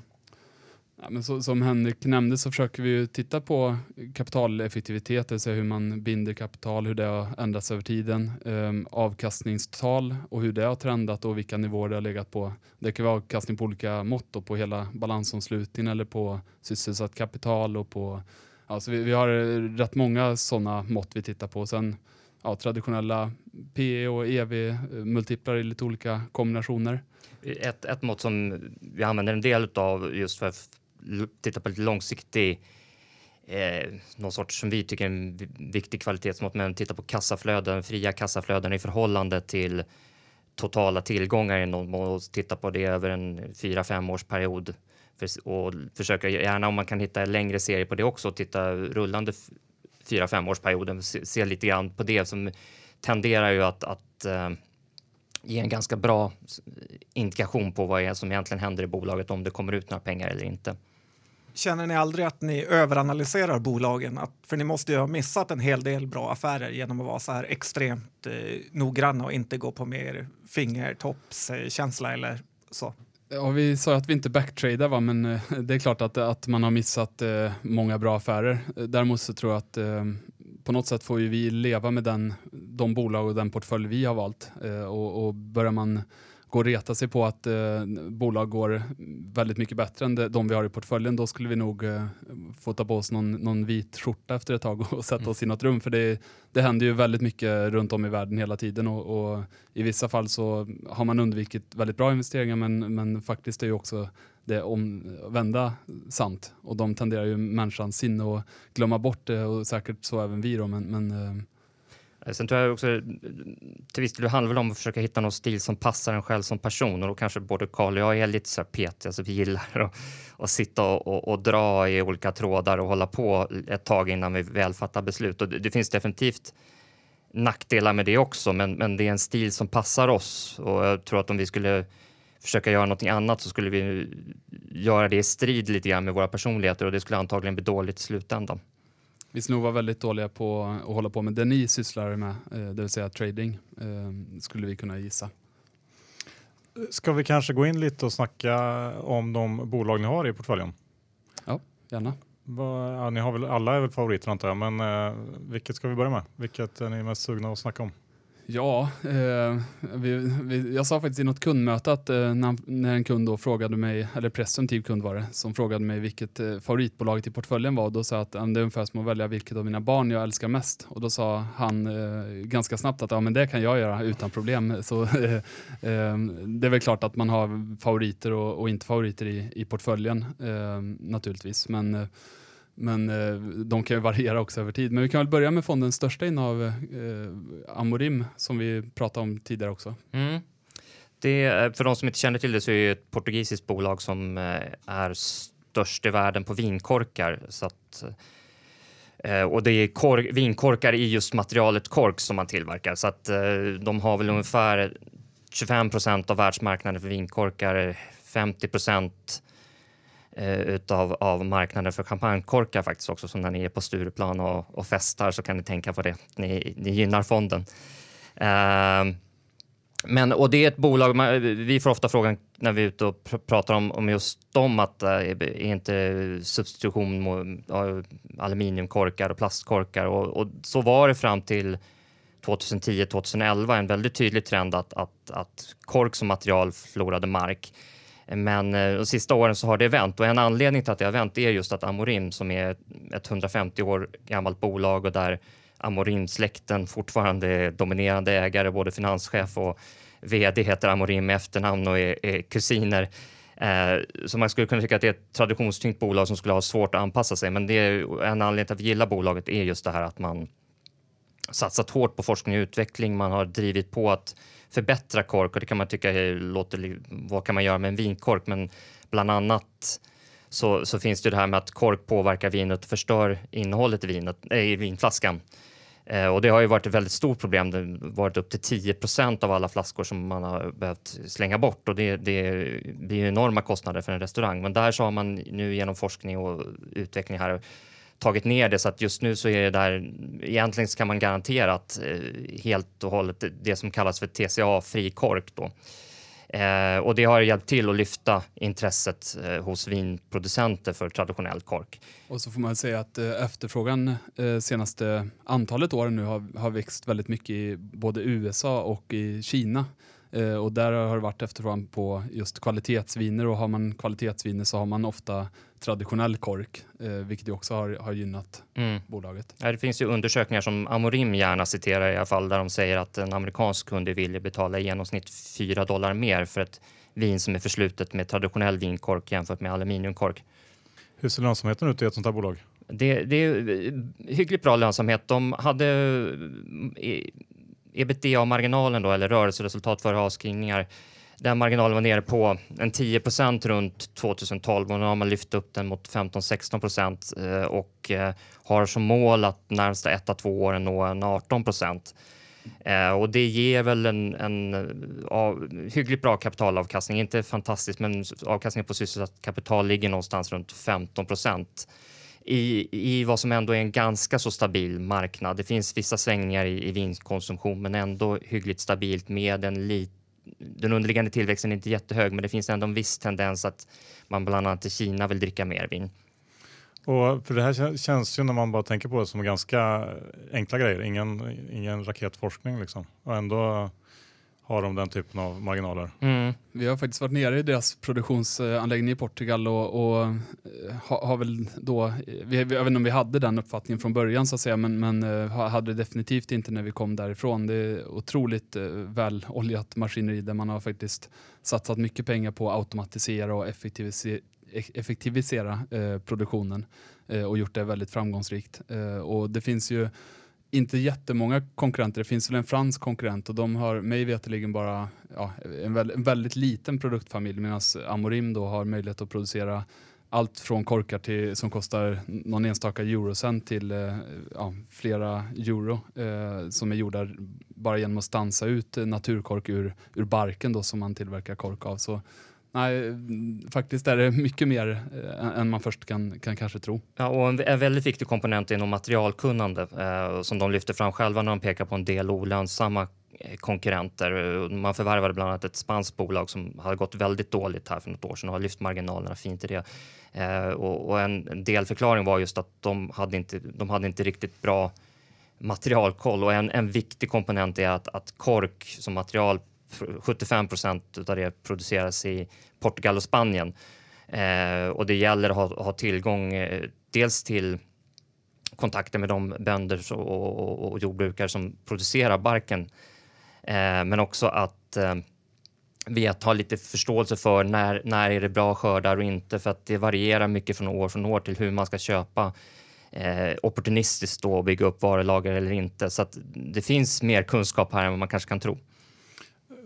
Ja, men så, som Henrik nämnde så försöker vi titta på kapitaleffektivitet, det vill säga hur man binder kapital, hur det har ändrats över tiden, um, avkastningstal och hur det har trendat och vilka nivåer det har legat på. Det kan vara avkastning på olika mått, och på hela balansomslutningen eller på sysselsatt kapital och på Alltså vi, vi har eh, rätt många sådana mått vi tittar på. Sen ja, traditionella PE och EV-multiplar eh, i lite olika kombinationer. Ett, ett mått som vi använder en del av just för att titta på lite långsiktig eh, någon sorts som vi tycker är en viktig kvalitetsmått, men titta på kassaflöden, fria kassaflöden i förhållande till totala tillgångar i någon mån och titta på det över en fyra fem års period och försöka gärna om man kan hitta en längre serie på det också och titta rullande fyra femårsperioden, se, se lite grann på det som tenderar ju att, att äh, ge en ganska bra indikation på vad är som egentligen händer i bolaget, om det kommer ut några pengar eller inte. Känner ni aldrig att ni överanalyserar bolagen? Att, för ni måste ju ha missat en hel del bra affärer genom att vara så här extremt eh, noggranna och inte gå på mer fingertoppskänsla eller så. Ja, vi sa att vi inte backtradar, va? men eh, det är klart att, att man har missat eh, många bra affärer. Däremot så tror jag att eh, på något sätt får ju vi leva med den, de bolag och den portfölj vi har valt. Eh, och, och börjar man och reta sig på att eh, bolag går väldigt mycket bättre än de vi har i portföljen, då skulle vi nog eh, få ta på oss någon, någon vit skjorta efter ett tag och sätta oss i något rum. För det, det händer ju väldigt mycket runt om i världen hela tiden och, och i vissa fall så har man undvikit väldigt bra investeringar men, men faktiskt är ju också det omvända sant och de tenderar ju människans sinne att glömma bort det och säkert så även vi då men, men Eh, Eh, sen tror jag också eh, till viss del handlar det om att försöka hitta någon stil som passar en själv som person och då kanske både Karl och jag är lite så här petiga, så vi gillar att, att sitta och, och, och, dra i olika trådar och hålla på ett tag innan vi väl fattar beslut. Och det, det finns definitivt nackdelar med det också, men, men det är en stil som passar oss och jag tror att om vi skulle försöka göra någonting annat så skulle vi göra det i strid lite grann med våra personligheter och det skulle antagligen bli dåligt i slutändan. Vi nog vara väldigt dåliga på att hålla på med det ni sysslar med, eh, det vill säga trading, eh, skulle vi kunna gissa. Ska vi kanske gå in lite och snacka om de bolag ni har i portföljen? Ja, gärna. Ja, ni har väl alla är väl favoriter antar jag, men eh, vilket ska vi börja med? Vilket är ni mest sugna att snacka om? Ja, eh, vi, vi, jag sa faktiskt i något kundmöte att eh, när, när, en kund då frågade mig, eller presumtiv kund var det, som frågade mig vilket eh, favoritbolaget i portföljen var. Då sa jag att eh, det är ungefär som att välja vilket av mina barn jag älskar mest. Och då sa han eh, ganska snabbt att ja, men det kan jag göra utan problem. Så eh, eh, det är väl klart att man har favoriter och, och inte favoriter i, i portföljen eh, naturligtvis. Men eh, men eh, de kan ju variera också över tid. Men vi kan väl börja med fondens största innehav, eh, Amorim, som vi pratade om tidigare också. Mm. Det, eh, för de som inte känner till det så är det ett portugisiskt bolag som eh, är störst i världen på vinkorkar. Så att, eh, och det är kork, vinkorkar i just materialet kork som man tillverkar. Så att de har väl ungefär 25 procent av världsmarknaden för vinkorkar, 50 procent eh, utav av marknaden för champagnekorkar faktiskt också. Så när ni är på Stureplan och, och festar så kan ni tänka på det. Ni, ni gynnar fonden. Eh, men, och det är ett bolag, vi får ofta frågan, när vi är ute och pr pratar om, om just dem, att äh, är inte substitution mot äh, aluminiumkorkar och plastkorkar och, och, så var det fram till 2010-2011 en väldigt tydlig trend att, att, att kork som material förlorade mark. Men eh, de sista åren så har det vänt och en anledning till att det har vänt är just att Amorim som är ett 150 år gammalt bolag och där Amorim-släkten fortfarande är dominerande ägare, både finanschef och vd heter Amorim i efternamn och är, är kusiner. Eh, så man skulle kunna tycka att det är ett traditionstyngt bolag som skulle ha svårt att anpassa sig, men det är en anledning till att vi gillar bolaget är just det här att man satsat hårt på forskning och utveckling. Man har drivit på att förbättra kork och det kan man tycka låter, vad kan man göra med en vinkork? Men bland annat så, så finns det det här med att kork påverkar vinet och förstör innehållet i, vinet, äh, i vinflaskan. Eh, och det har ju varit ett väldigt stort problem. Det har varit upp till 10% av alla flaskor som man har behövt slänga bort och det, det blir enorma kostnader för en restaurang. Men där så har man nu genom forskning och utveckling här tagit ner det så att just nu så är det där, egentligen så kan man garantera att eh, helt och hållet det som kallas för TCA-fri kork då. Eh, och det har hjälpt till att lyfta intresset eh, hos vinproducenter för traditionell kork. Och så får man säga att eh, efterfrågan eh, senaste antalet åren nu har, har växt väldigt mycket i både USA och i Kina. Eh, och där har det varit efterfrågan på just kvalitetsviner och har man kvalitetsviner så har man ofta traditionell kork, eh, vilket också har, har gynnat mm. bolaget. Ja, det finns ju undersökningar som Amorim gärna citerar i alla fall där de säger att en amerikansk kund är villig betala i genomsnitt 4 dollar mer för ett vin som är förslutet med traditionell vinkork jämfört med aluminiumkork. Hur ser lönsamheten ut i ett sånt här bolag? Det, det är hyggligt bra lönsamhet. De hade eh, ebitda-marginalen då, eller rörelseresultat före avskrivningar, den marginalen var nere på en 10% runt 2012 och nu har man lyft upp den mot 15-16 eh, och eh, har som mål att närmsta ett à två åren nå en 18 eh, och det ger väl en, en av, hyggligt bra kapitalavkastning, inte fantastiskt, men avkastningen på sysselsatt kapital ligger någonstans runt 15 i, i vad som ändå är en ganska så stabil marknad. Det finns vissa svängningar i, i vinkonsumtion, men ändå hyggligt stabilt med en lit, den underliggande tillväxten är inte jättehög, men det finns ändå en viss tendens att man bland annat i Kina vill dricka mer vin. Och för det här känns ju när man bara tänker på det som ganska enkla grejer, ingen, ingen raketforskning liksom. Och ändå har de den typen av marginaler. Mm. Vi har faktiskt varit nere i deras produktionsanläggning i Portugal och, och eh, har, har, väl då, vi, jag vet inte om vi hade den uppfattningen från början så att säga, men, men eh, hade det definitivt inte när vi kom därifrån. Det är otroligt eh, väl oljat maskineri där man har faktiskt satsat mycket pengar på att automatisera och effektivisera, effektivisera eh, produktionen eh, och gjort det väldigt framgångsrikt. Eh, och det finns ju inte jättemånga konkurrenter. Det finns väl en fransk konkurrent och de har mig veterligen bara ja, en, vä en, väldigt liten produktfamilj medan Amorim då har möjlighet att producera allt från korkar till, som kostar någon enstaka eurocent till eh, ja, flera euro eh, som är gjorda bara genom att stansa ut naturkork ur, ur barken då som man tillverkar kork av. Så Nej, faktiskt är det mycket mer eh, än man först kan, kan kanske tro. Ja, och en, en väldigt viktig komponent är nog materialkunnande eh, som de lyfter fram själva när de pekar på en del olönsamma eh, konkurrenter. Eh, man förvärvade bland annat ett spanskt bolag som hade gått väldigt dåligt här för något år sedan och har lyft marginalerna fint i det. Eh, och, och, en delförklaring var just att de hade inte, de hade inte riktigt bra materialkoll och en, en viktig komponent är att, att kork som material 75 procent av det produceras i Portugal och Spanien. Eh, och det gäller att ha, ha tillgång eh, dels till kontakter med de bönder och, och, och jordbrukare som producerar barken, eh, men också att eh, veta, ha lite förståelse för när, när är det bra skördar och inte, för att det varierar mycket från år från år till hur man ska köpa eh, opportunistiskt då och bygga upp varulager eller inte. Så att det finns mer kunskap här än vad man kanske kan tro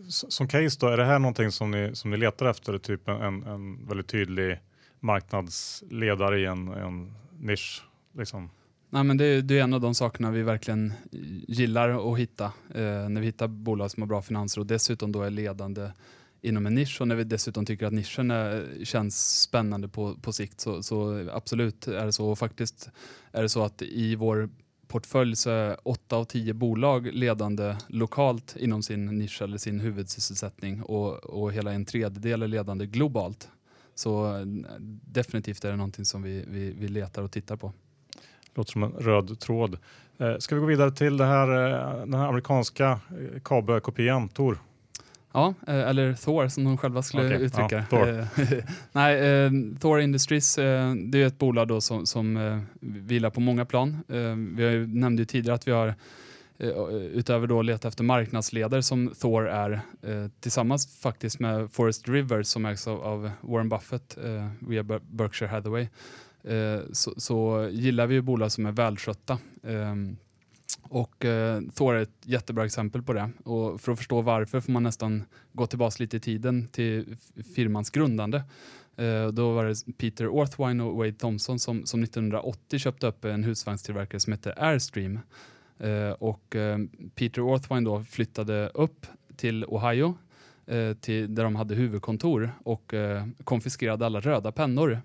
som case då, är det här någonting som ni, som ni letar efter? Typ en, en väldigt tydlig marknadsledare i en, en nisch? Liksom? Nej, men det, det, är en av de sakerna vi verkligen gillar att hitta eh, när vi hittar bolag som har bra finanser och dessutom då är ledande inom en nisch och när vi dessutom tycker att nischen är, känns spännande på, på sikt så, så absolut är det så. Och faktiskt är det så att i vår portfölj så är åtta av tio bolag ledande lokalt inom sin nisch eller sin huvudsysselsättning och, och hela en tredjedel är ledande globalt. Så definitivt är det någonting som vi, vi, vi letar och tittar på. Låter som en röd tråd. Eh, ska vi gå vidare till det här, eh, den här amerikanska eh, KABE-kopian, Tor? Ja, eh, eller Thor som de själva skulle Okej, uttrycka ja. Eh, Nej, eh, Thor Industries det är ett bolag då som, som vilar på många plan. Vi har ju, nämnde ju tidigare att vi har utöver då leta efter marknadsledare som Thor är tillsammans faktiskt med Forest River som ägs av, Warren Buffett via Ber- Berkshire Hathaway så, så gillar vi ju bolag som är välskötta. Och eh, Thor är ett jättebra exempel på det. Och för att förstå varför får man nästan gå tillbaka lite i tiden till firmans grundande. Eh, då var det Peter Orthwine och Wade Thompson som, som 1980 köpte upp en husvagnstillverkare som hette Airstream. Eh, och eh, Peter Orthwine då flyttade upp till Ohio eh, till, där de hade huvudkontor och eh, konfiskerade alla röda pennor.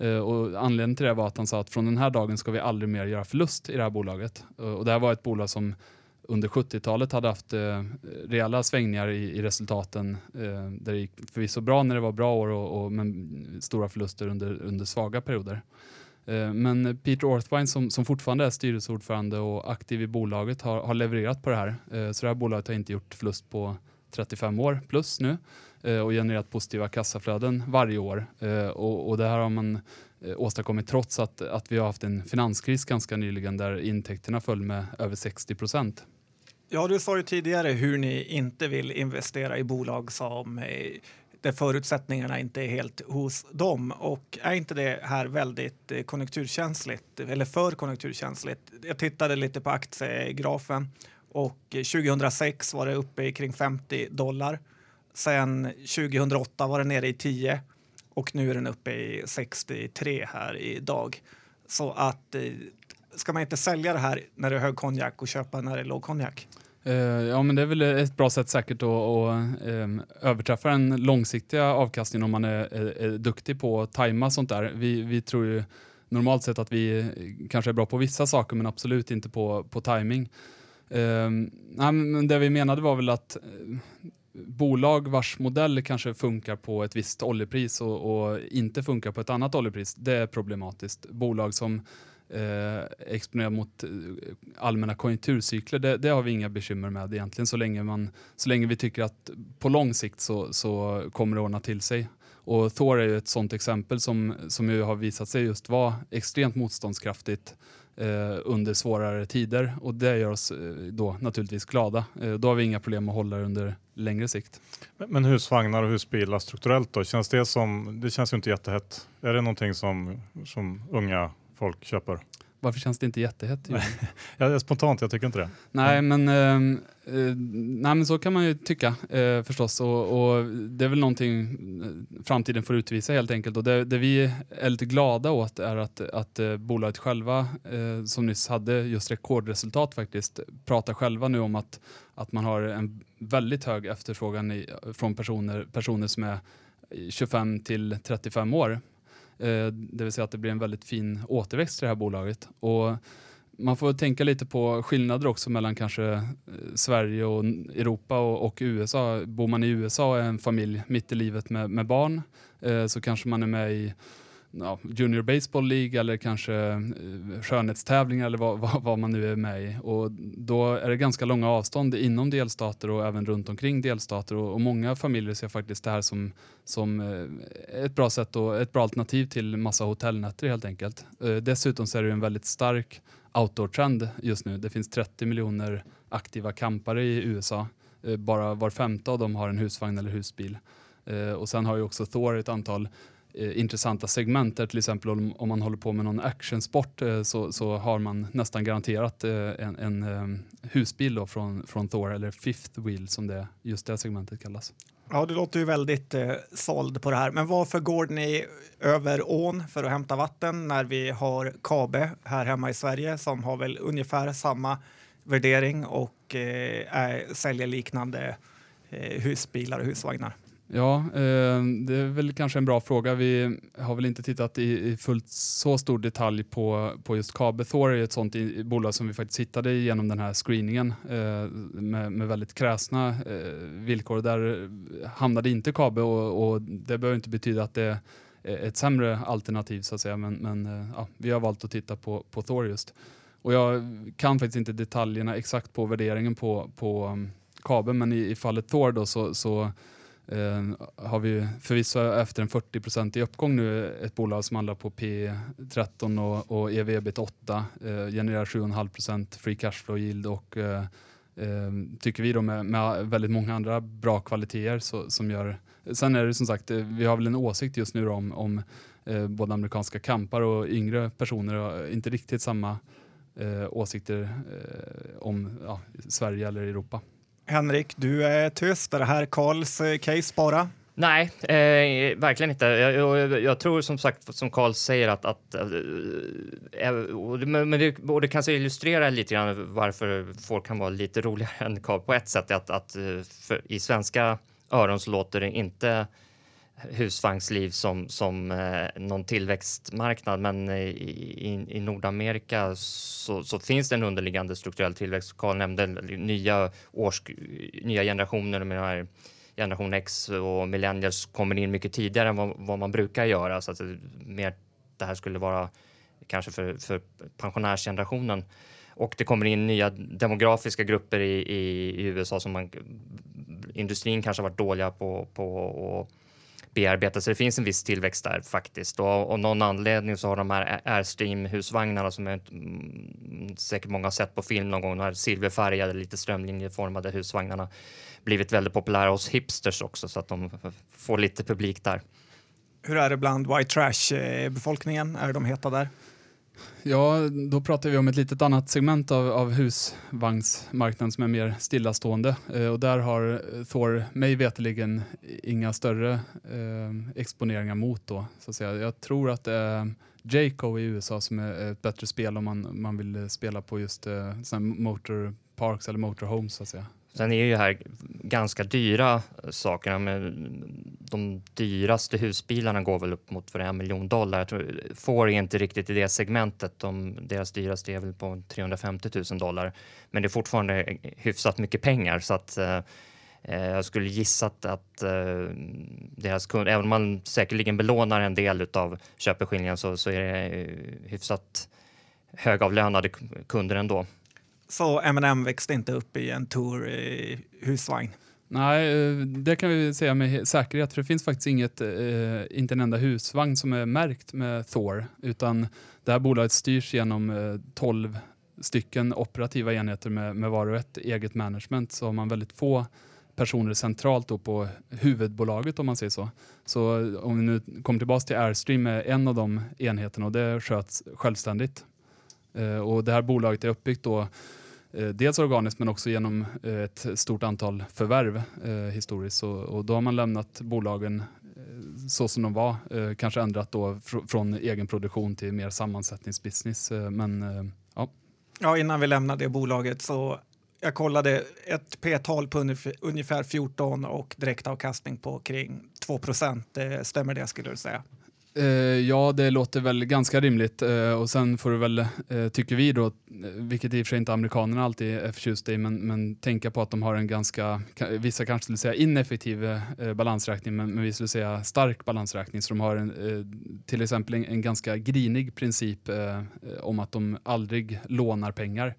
Eh, och anledningen till det var att han sa att från den här dagen ska vi aldrig mer göra förlust i det här bolaget. Eh, och det här var ett bolag som under 70-talet hade haft eh, rejäla svängningar i, i resultaten. Eh, där det gick förvisso bra när det var bra år och, och, men stora förluster under, under svaga perioder. Eh, men Peter Orthwine som, som fortfarande är styrelseordförande och aktiv i bolaget har, har levererat på det här. Eh, så det här bolaget har inte gjort förlust på 35 år plus nu Eh, och genererat positiva kassaflöden varje år. Eh, och, och det här har man eh, åstadkommit trots att, att vi har haft en finanskris ganska nyligen där intäkterna föll med över 60 procent. Ja, du sa ju tidigare hur ni inte vill investera i bolag som eh, där förutsättningarna inte är helt hos dem. Och är inte det här väldigt eh, konjunkturkänsligt eller för konjunkturkänsligt? Jag tittade lite på aktiegrafen och eh, 2006 var det uppe i kring 50 dollar. Sen 2008 var den nere i 10 och nu är den uppe i 63 här idag. Så att eh, ska man inte sälja det här när det är hög konjak och köpa när det är låg konjak? Eh, ja, men det är väl ett bra sätt säkert att, att ehm, överträffa den långsiktiga avkastningen om man är, är, är duktig på att tajma sånt där. Vi, vi tror ju normalt sett att vi eh, kanske är bra på vissa saker men absolut inte på, på timing. Ehm, nej, men det vi menade var väl att bolag vars modell kanske funkar på ett visst oljepris och, och inte funkar på ett annat oljepris, det är problematiskt. Bolag som eh, exponerar mot eh, allmänna konjunkturcykler, det, det har vi inga bekymmer med egentligen så länge, man, så länge vi tycker att på lång sikt så, så kommer det ordna till sig. Och Thor är ju ett sådant exempel som, som ju har visat sig just vara extremt motståndskraftigt eh, Eh, under svårare tider och det gör oss eh, då naturligtvis glada. Eh, då har vi inga problem att hålla det under längre sikt. Men- Men husvagnar och husbilar strukturellt då, känns det som, det känns ju inte jättehett. Är det någonting som, som unga folk köper? Varför känns det inte jättehett? Johan? Ja, det är spontant, jag tycker inte det. Nej, men, ehm, eh, nej, men så kan man ju tycka eh, förstås. Och, och det är väl någonting eh, framtiden får utvisa helt enkelt. Och det, det vi är lite glada åt är att, att eh, bolaget själva, eh, som nyss hade just rekordresultat faktiskt, pratar själva nu om att, att man har en väldigt hög efterfrågan i, från personer, personer som är 25 till 35 år. Eh, det vill säga att det blir en väldigt fin återväxt i det här bolaget. Och man får tänka lite på skillnader också mellan kanske eh, Sverige och Europa och, och USA. Bor man i USA och är en familj mitt i livet med, med barn eh, så kanske man är med i ja, Junior Baseball League eller kanske eh, skönhetstävlingar eller vad, vad, vad man nu är med i. Och då är det ganska långa avstånd inom delstater och även runt omkring delstater och, och många familjer ser faktiskt det här som, som eh, ett bra sätt och ett bra alternativ till massa hotellnätter helt enkelt. Eh, dessutom så är det en väldigt stark outdoor-trend just nu. Det finns 30 miljoner aktiva campare i USA. Eh, bara var femte av dem har en husvagn eller husbil. Eh, och sen har ju också Thor ett antal Eh, intressanta segment där till exempel om, om man håller på med någon actionsport eh, så, så har man nästan garanterat eh, en, en eh, husbil då från, från Thor eller Fifth Wheel som det, just det segmentet kallas. Ja, du låter ju väldigt eh, såld på det här. Men varför går ni över ån för att hämta vatten när vi har Kabe här hemma i Sverige som har väl ungefär samma värdering och eh, är, säljer liknande eh, husbilar och husvagnar? Ja, eh, det är väl kanske en bra fråga. Vi har väl inte tittat i, i fullt så stor detalj på, på just Kabe. Thor är ett sånt i, i bolag som vi faktiskt hittade genom den här screeningen eh, med, med väldigt kräsna eh, villkor. Där hamnade inte Kabe och, och, det behöver inte betyda att det är ett sämre alternativ så att säga. Men, men eh, ja, vi har valt att titta på, på Thor just. Och jag kan faktiskt inte detaljerna exakt på värderingen på, på um, Kabe, men i, i fallet Thor då så, så Ehm, har vi förvisso efter en 40 i uppgång nu ett bolag som handlar på P13 och, och ev ebit 8 eh, genererar 7,5 free cash flow yield och eh, eh, tycker vi då med, med, väldigt många andra bra kvaliteter så, som gör Sen är det som sagt, eh, vi har väl en åsikt just nu om, om eh, både amerikanska kampar och yngre personer har inte riktigt samma eh, åsikter eh, om ja, Sverige eller Europa. Henrik, du är tyst. Är det här Karls eh, case bara? Nej, eh, verkligen inte. Jag, jag, jag, tror som sagt, som Karl säger, att... att äh, och det, men det, och det kanske illustrerar lite grann varför folk kan vara lite roligare än Karl på ett sätt. Att, att för, I svenska öron så låter det inte husvagnsliv som, som eh, någon tillväxtmarknad, men i, i Nordamerika så, så, finns det en underliggande strukturell tillväxt. Karl nämnde nya, års, nya generationer med här generation X och millennials kommer in mycket tidigare än vad, vad man brukar göra. Så att det, mer det här skulle vara kanske för, för pensionärsgenerationen. Och det kommer in nya demografiska grupper i, i, i USA som man, industrin kanske har varit dåliga på, på och bearbetas. Så det finns en viss tillväxt där faktiskt. Och av någon anledning så har de här Airstream-husvagnarna som är, mm, säkert många har sett på film någon gång, de här silverfärgade, lite strömlinjeformade husvagnarna blivit väldigt populära hos hipsters också så att de får lite publik där. Hur är det bland white trash-befolkningen? Eh, är de heta där? Ja, då pratar vi om ett litet annat segment av, av husvagnsmarknaden som är mer stillastående. Eh, och där har eh, Thor mig veteligen inga större eh, exponeringar mot. Då, så att säga. Jag tror att eh, det är Jayco i USA som är ett bättre spel om man, man vill spela på just eh, motor parks eller motorhomes. Så att säga. Sen är ju här ganska dyra sakerna. Men de dyraste husbilarna går väl upp mot för en miljon dollar. Jag tror, Ford är inte riktigt i det segmentet. De, deras dyraste är väl på 350 000 dollar. Men det är fortfarande hyfsat mycket pengar så att eh, eh jag skulle gissa att, att eh, deras kunder, även om man säkerligen belånar en del av köpeskillingen så, så är det hyfsat högavlönade kunder ändå. Så M&M växte inte upp i en Tour i husvagn? Nej, eh, det kan vi säga med säkerhet, för det finns faktiskt inget, eh, inte en enda husvagn som är märkt med Thor, utan det här bolaget styrs genom eh, tolv 12 stycken operativa enheter med, med var och ett eget management, så har man väldigt få personer centralt då på huvudbolaget om man säger så. Så om vi nu kommer tillbaka till Airstream är en av de enheterna och det sköts självständigt. Eh, och det här bolaget är uppbyggt då Eh, dels organiskt men också genom eh, ett stort antal förvärv eh, historiskt. Och, och då har man lämnat bolagen eh, så som de var, kanske ändrat då fr från egen produktion till mer sammansättningsbusiness. Men, ja. ja, innan vi lämnar det bolaget så jag kollade ett P-tal på ungefär 14 och direktavkastning på kring 2 procent. Stämmer det skulle du säga? Eh, ja, det låter väl ganska rimligt eh, och sen får du väl, eh, tycker vi då, eh, vilket i och för sig inte amerikanerna alltid är förtjusta i, men, men tänka på att de har en ganska, vissa kanske skulle säga ineffektiv eh, balansräkning, men, men vi skulle säga stark balansräkning. Så de har en, eh, till exempel en, en, ganska grinig princip om att de aldrig lånar pengar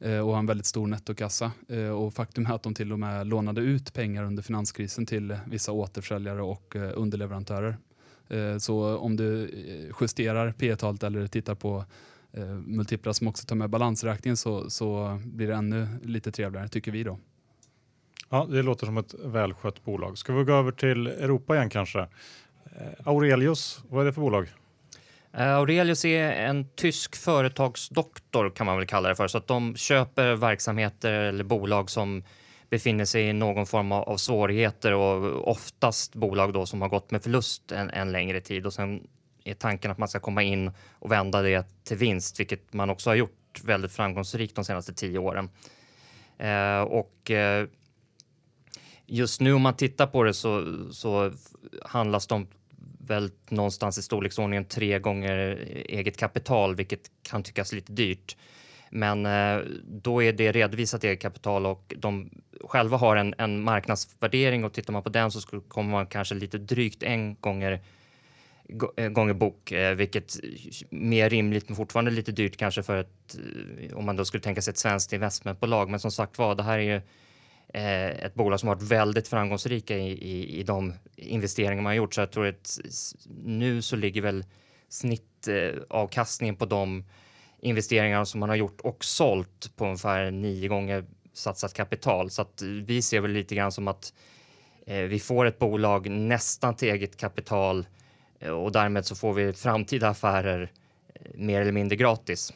och har en väldigt stor nettokassa. Och faktum är att de till och med lånade ut pengar under finanskrisen till vissa återförsäljare och underleverantörer. Eh, så om du eh, justerar P talet eller tittar på eh, multiplar som också tar med balansräkningen så, så blir det ännu lite trevligare tycker vi då. Ja, det låter som ett välskött bolag. Ska vi gå över till Europa igen kanske? Aurelius, vad är det för bolag? Aurelius är en tysk företagsdoktor kan man väl kalla det för, så att de köper verksamheter eller bolag som befinner sig i någon form av, svårigheter och oftast bolag då som har gått med förlust en, en längre tid och sen är tanken att man ska komma in och vända det till vinst, vilket man också har gjort väldigt framgångsrikt de senaste tio åren. Eh, och eh, just nu om man tittar på det så, så handlas de väl någonstans i storleksordningen tre gånger eget kapital, vilket kan tyckas lite dyrt. Men eh, då är det redovisat eget kapital och de själva har en, en marknadsvärdering och tittar man på den så skulle, kommer man kanske lite drygt en gånger eh, gånger bok, eh, vilket mer rimligt men fortfarande lite dyrt kanske för ett, eh, om man då skulle tänka sig ett svenskt investmentbolag. Men som sagt var, det här är ju eh, ett bolag som varit väldigt framgångsrika i, i, i de investeringar man har gjort. Så jag tror att nu så ligger väl snittavkastningen på de investeringar som man har gjort och sålt på ungefär nio gånger satsat kapital. Så att vi ser väl lite grann som att eh, vi får ett bolag nästan till eget kapital eh, och därmed så får vi framtida affärer eh, mer eller mindre gratis.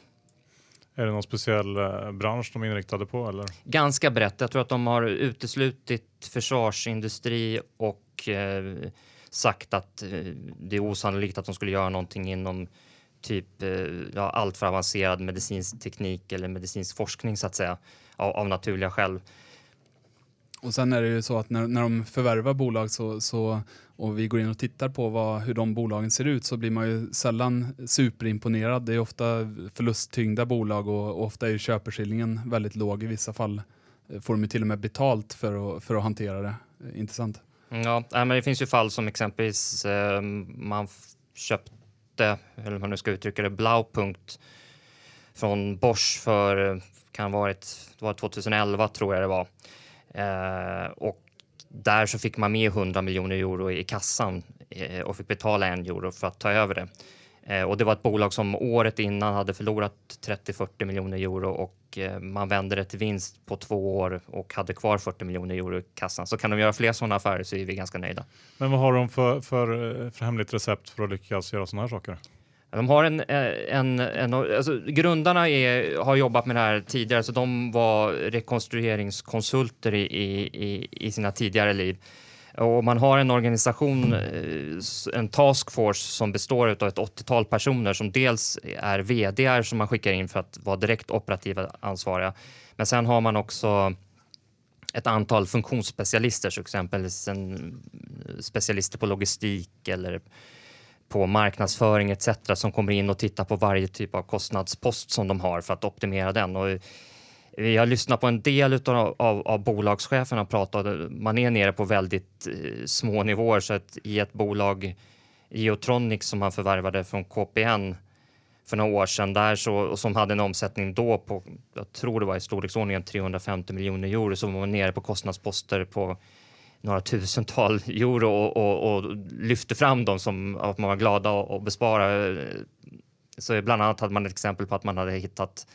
Är det någon speciell eh, bransch de är inriktade på? Eller? Ganska brett. Jag tror att de har uteslutit försvarsindustri och eh, sagt att eh, det är osannolikt att de skulle göra någonting inom typ eh, ja, allt för avancerad medicinsk teknik eller medicinsk forskning så att säga av, av naturliga skäl. Och sen är det ju så att när, när de förvärvar bolag så, så, och vi går in och tittar på vad, hur de bolagen ser ut så blir man ju sällan superimponerad. Det är ofta förlusttyngda bolag och, och ofta är köpeskillingen väldigt låg. I vissa fall får de till och med betalt för att, för att hantera det. Intressant. Ja, men det finns ju fall som exempelvis eh, man köpt köpte, eller hur man nu ska uttrycka det, Blaupunkt från Bosch för, kan ha varit, det var 2011 tror jag det var. Eh, och där så fick man med 100 miljoner euro i kassan eh, och fick betala en euro för att ta över det. Eh, och det var ett bolag som året innan hade förlorat 30-40 miljoner euro och eh, man vände det till vinst på två år och hade kvar 40 miljoner euro i kassan. Så kan de göra fler sådana affärer så är vi ganska nöjda. Men vad har de för, för, för hemligt recept för att lyckas göra sådana här saker? De har en, eh, en, en alltså, grundarna är, har jobbat med det här tidigare, så de var rekonstrueringskonsulter i, i, i sina tidigare liv. Och man har en organisation, eh, en taskforce som består av ett 80-tal personer som dels är vd som man skickar in för att vara direkt operativa ansvariga. Men sen har man också ett antal funktionsspecialister, till exempel eh, specialister på logistik eller på marknadsföring etc. som kommer in och tittar på varje typ av kostnadspost som de har för att optimera den. Och vi har lyssnat på en del utav, av, av bolagscheferna pratade. Man är nere på väldigt eh, små nivåer så att i ett bolag Geotronic som man förvärvade från KPN för några år sedan där så, som hade en omsättning då på, jag tror det var i storleksordningen 350 miljoner euro, så var man nere på kostnadsposter på några tusental euro och, och, och lyfte fram dem som att man var glada att bespara. Så bland annat hade man ett exempel på att man hade hittat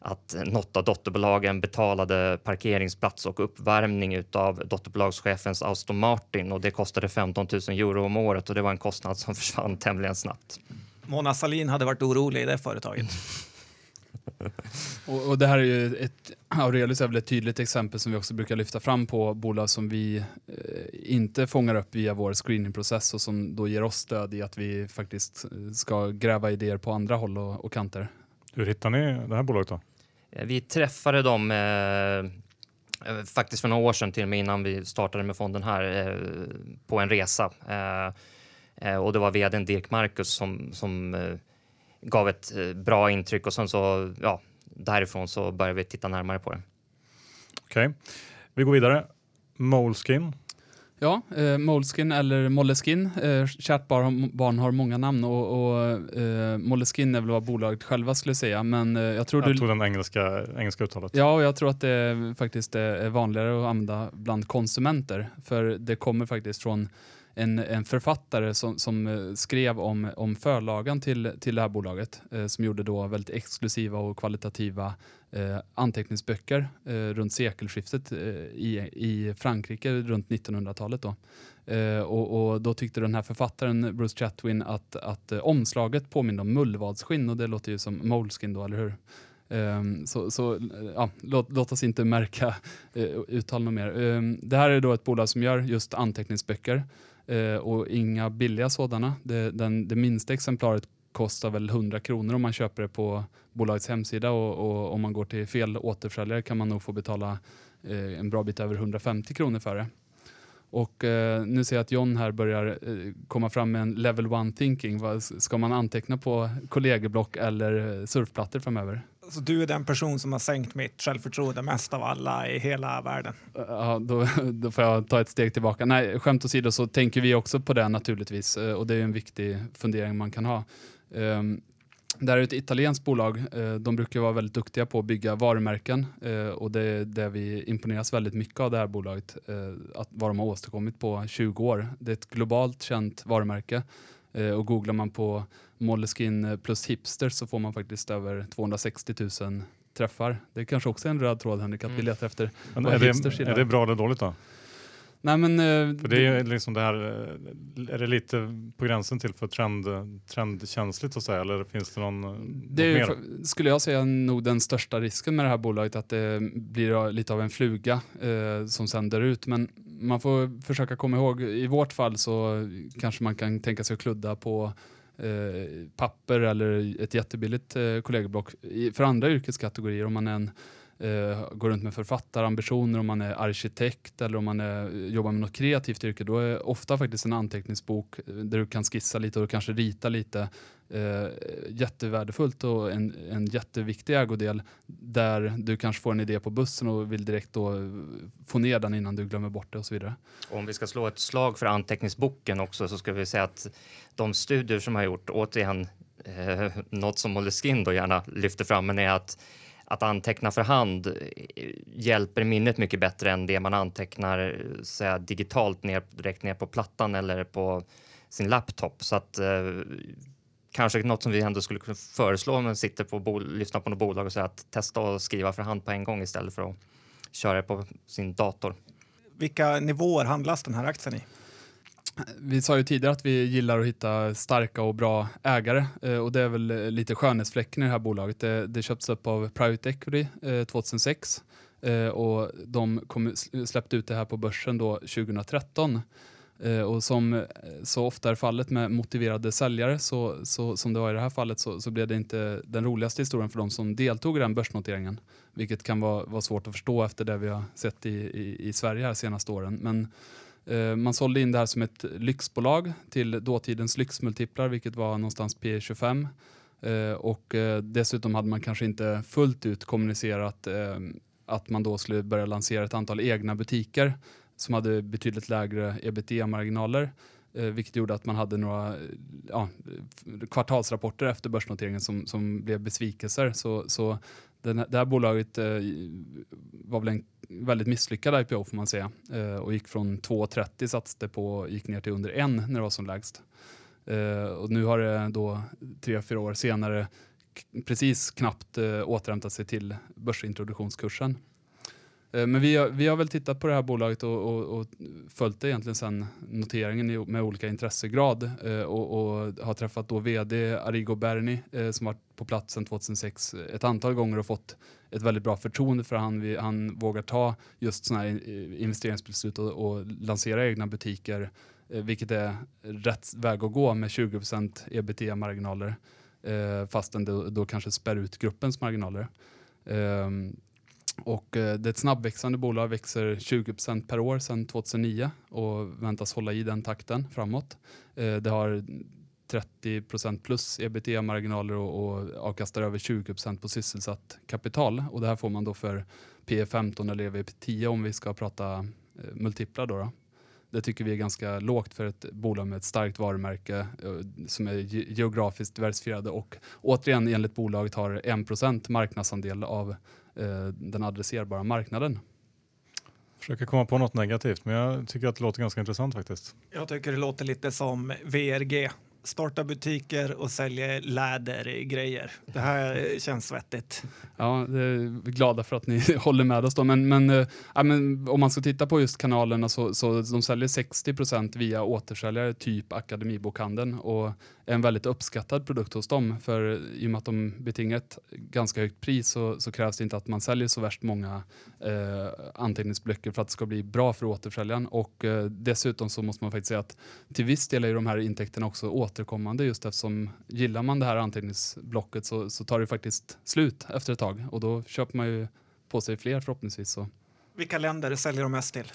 att något av dotterbolagen betalade parkeringsplats och uppvärmning av dotterbolagschefens Aston Martin och det kostade 15 000 euro om året och det var en kostnad som försvann tämligen snabbt. Mona Salin hade varit orolig i det företaget. och, och, det här är ju ett, Aurelius är väl ett tydligt exempel som vi också brukar lyfta fram på bolag som vi eh, inte fångar upp via vår screeningprocess och som då ger oss stöd i att vi faktiskt ska gräva idéer på andra håll och, och kanter. Hur hittar ni det här bolaget då? Eh, vi träffade dem eh, eh, faktiskt för några år sedan till och med innan vi startade med fonden här eh, på en resa. Eh, eh och det var vdn Dirk Marcus som, som gav ett bra intryck och sen så ja, därifrån så började vi titta närmare på det. Okej, okay. vi går vidare. Moleskin Ja, eh, Moleskin eller Molleskin. Eh, kärt barn, barn har många namn och, och eh, Molleskin är väl vad bolaget själva skulle säga. Men eh, jag tror jag du... tog den engelska, engelska uttalet. Ja, och jag tror att det faktiskt är vanligare att använda bland konsumenter. För det kommer faktiskt från en, en författare som, som eh, skrev om, om förlagan till, till det här bolaget eh, som gjorde då väldigt exklusiva och kvalitativa eh, anteckningsböcker eh, runt sekelskiftet eh, i, i Frankrike runt 1900-talet. Då. Eh, och, och, då tyckte den här författaren Bruce Chatwin att, att eh, omslaget påminner om mullvadsskinn och det låter ju som moleskin då, eller hur? Um, så, så ja, låt, låt, oss inte märka uh, uttal mer. Um, det här är då ett bolag som gör just anteckningsböcker eh, och inga billiga sådana. Det, den, det minsta exemplaret kostar väl 100 kronor om man köper det på bolagets hemsida och, och om man går till fel återförsäljare kan man nog få betala eh, en bra bit över 150 kronor för det. Och eh, nu ser jag att John här börjar eh, komma fram med en level one thinking. Vad, ska man anteckna på kollegieblock eller eh, surfplattor framöver? Så du är den person som har sänkt mitt självförtroende mest av alla i hela världen. Ja, då, då får jag ta ett steg tillbaka. Nej, skämt åsido så tänker vi också på det naturligtvis eh, och det är en viktig fundering man kan ha. Um, det här är ett italienskt bolag. Eh, de brukar vara väldigt duktiga på att bygga varumärken eh, och det är det vi imponeras väldigt mycket av det här bolaget. Att vad de har åstadkommit på 20 år. Det är ett globalt känt varumärke och googlar man på Moleskine plus hipster så får man faktiskt över 260 000 träffar. Det är kanske också en röd tråd Henrik, att vi mm. letar efter är, det, är det bra eller dåligt då? Nej, men, eh, för det är ju liksom det här, eh, är det lite på gränsen till för trend, trendkänsligt att säga eller finns det någon? Det är, för, skulle jag säga nog den största risken med det här bolaget att det blir lite av en fluga eh, som sänder ut. Men man får försöka komma ihåg, i vårt fall så kanske man kan tänka sig att kludda på Eh, papper eller ett jättebilligt eh, kollegieblock. För andra yrkeskategorier, om man är en eh, går runt med författarambitioner, om man är arkitekt eller om man är, jobbar med något kreativt yrke, då är ofta faktiskt en anteckningsbok eh, där du kan skissa lite och kanske rita lite eh, jättevärdefullt och en, en jätteviktig ägodel där du kanske får en idé på bussen och vill direkt då få ner den innan du glömmer bort det och så vidare. Om vi ska slå ett slag för anteckningsboken också så ska vi säga att de studier som har gjort, återigen eh, något som Moleskine då gärna lyfter fram, men är att att anteckna för hand hjälper minnet mycket bättre än det man antecknar säga, digitalt ner, direkt ner på plattan eller på sin laptop. Så att eh, kanske något som vi ändå skulle kunna föreslå om man sitter på lyssnar på något bolag och säger att testa att skriva för hand på en gång istället för att köra på sin dator. Vilka nivåer handlas den här aktien i? Vi sa ju tidigare att vi gillar att hitta starka och bra ägare eh, och det är väl eh, lite skönhetsfläcken i det här bolaget. Det, det köptes upp av Private Equity 2006 eh, och de kom, släppte ut det här på börsen då 2013. Eh, och som eh, så ofta är fallet med motiverade säljare, så, så, som det var i det här fallet, så, så blev det inte den roligaste historien för de som deltog i den börsnoteringen. Vilket kan vara, vara svårt att förstå efter det vi har sett i, i, i Sverige här senaste åren. Men Eh, man sålde in det här som ett lyxbolag till dåtidens lyxmultiplar, vilket var någonstans P 25. Eh, och eh, dessutom hade man kanske inte fullt ut kommunicerat eh, att man då skulle börja lansera ett antal egna butiker som hade betydligt lägre ebitda-marginaler. Eh, vilket gjorde att man hade några eh, ja, kvartalsrapporter efter börsnoteringen som, som blev besvikelser. Så, så den, det här bolaget eh, var väl en väldigt misslyckad IPO får man säga eh, och gick från 2,30 satsade på gick ner till under 1 när det var som lägst. Eh, och nu har det då tre, fyra år senare precis knappt eh, återhämtat sig till börsintroduktionskursen. Eh, men vi har, vi har väl tittat på det här bolaget och, och, och följt det egentligen sedan noteringen med olika intressegrad eh, och, och, har träffat då vd Arrigo Berni eh, som varit på plats sedan 2006 ett antal gånger och fått ett väldigt bra förtroende för han, han vågar ta just sådana här investeringsbeslut och, och lansera egna butiker vilket är rätt väg att gå med 20% ebitda-marginaler fastän det då kanske spär ut gruppens marginaler. Ehm, och eh, det är ett snabbväxande bolag, växer 20% per år sedan 2009 och väntas hålla i den takten framåt. Eh, det har 30% plus ebitda-marginaler och, och avkastar över 20% på sysselsatt kapital. Och det här får man då för P 15 eller EV 10 om vi ska prata eh, multiplar. Då, då Det tycker vi är ganska lågt för ett bolag med ett starkt varumärke som är geografiskt diversifierade och återigen enligt bolaget har 1% marknadsandel av den adresserbara marknaden. Försöker komma på något negativt, men jag tycker att det låter ganska intressant faktiskt. Jag tycker det låter lite som VRG starta butiker och sälja lädergrejer. Det här känns svettigt. Ja, vi är glada för att ni håller med oss då. Men, men, äh, men om man ska titta på just kanalerna så, så de säljer 60% via återsäljare, typ Akademibokhandeln och en väldigt uppskattad produkt hos dem. För i och med att de betingar ett ganska högt pris så, så krävs det inte att man säljer så värst många eh, anteckningsböcker för att det ska bli bra för återförsäljaren. Och eh, dessutom så måste man faktiskt säga att till viss del är de här intäkterna också återkommande just eftersom gillar man det här anteckningsblocket så, så tar det faktiskt slut efter ett tag och då köper man ju på sig fler förhoppningsvis. Så. Vilka länder säljer de mest till?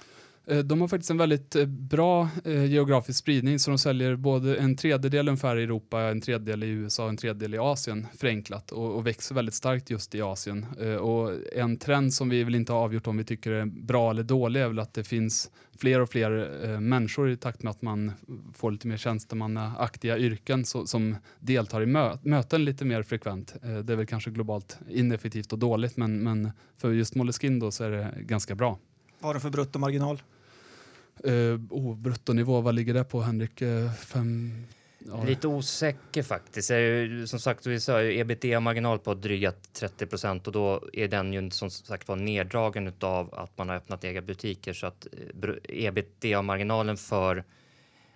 Eh, de har faktiskt en väldigt eh, bra eh, geografisk spridning så de säljer både en tredjedel ungefär i Europa, en tredjedel i USA, och en tredjedel i Asien förenklat och, och växer väldigt starkt just i Asien. Och en trend som vi väl inte har avgjort om vi tycker är bra eller dålig är väl att det finns fler och fler människor i takt med att man får lite mer tjänstemannaaktiga yrken så, som deltar i mö möten lite mer frekvent. Det är väl kanske globalt ineffektivt och dåligt men, men för just Moleskine då så är det ganska bra. Vad har du för bruttomarginal? Uh, oh, bruttonivå, vad ligger det på Henrik? Uh, fem, ja. Lite osäker faktiskt. Är som sagt, vi sa ebitda-marginal på drygt 30 procent och då är den ju som sagt var neddragen av att man har öppnat egna butiker så att eh, ebitda-marginalen för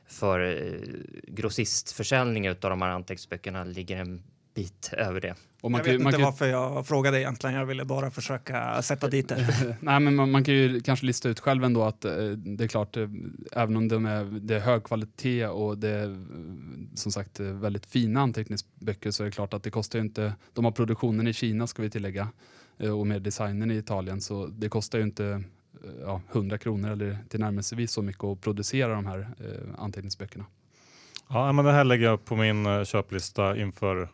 för grossistförsäljning av de här anteckningsböckerna ligger en bit över det. Och man jag kan, vet man inte kan... varför jag frågade egentligen. Jag ville bara försöka sätta dit det. Nej, men man, man, kan ju kanske lista ut själv ändå att eh, det är klart, eh, även om de är, det är hög kvalitet och det är som sagt väldigt fina anteckningsböcker så är det klart att det kostar ju inte. De har produktionen i Kina ska vi tillägga eh, och med designen i Italien så det kostar ju inte ja, 100 kronor eller tillnärmelsevis så mycket att producera de här eh, anteckningsböckerna. Ja, men det här lägger jag upp på min köplista inför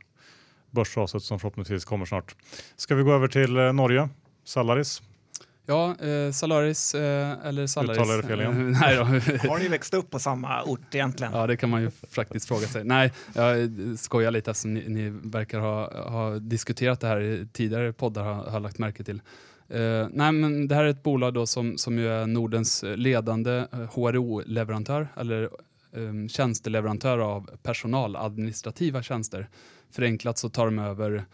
börsraset som förhoppningsvis kommer snart. Ska vi gå över till eh, Norge? Salaris? Ja, eh, Salaris eh, eller Salaris. Uttalar det fel igen? Nej då. Har ni växt upp på samma ort egentligen? Ja, det kan man ju faktiskt fråga sig. Nej, jag skojar lite eftersom ni, ni verkar ha, ha, diskuterat det här i tidigare poddar, har, har lagt märke till. Uh, nej, men det här är ett bolag då som, som ju är Nordens ledande HRO-leverantör, eller um, tjänsteleverantör av personaladministrativa tjänster. Förenklat så tar de över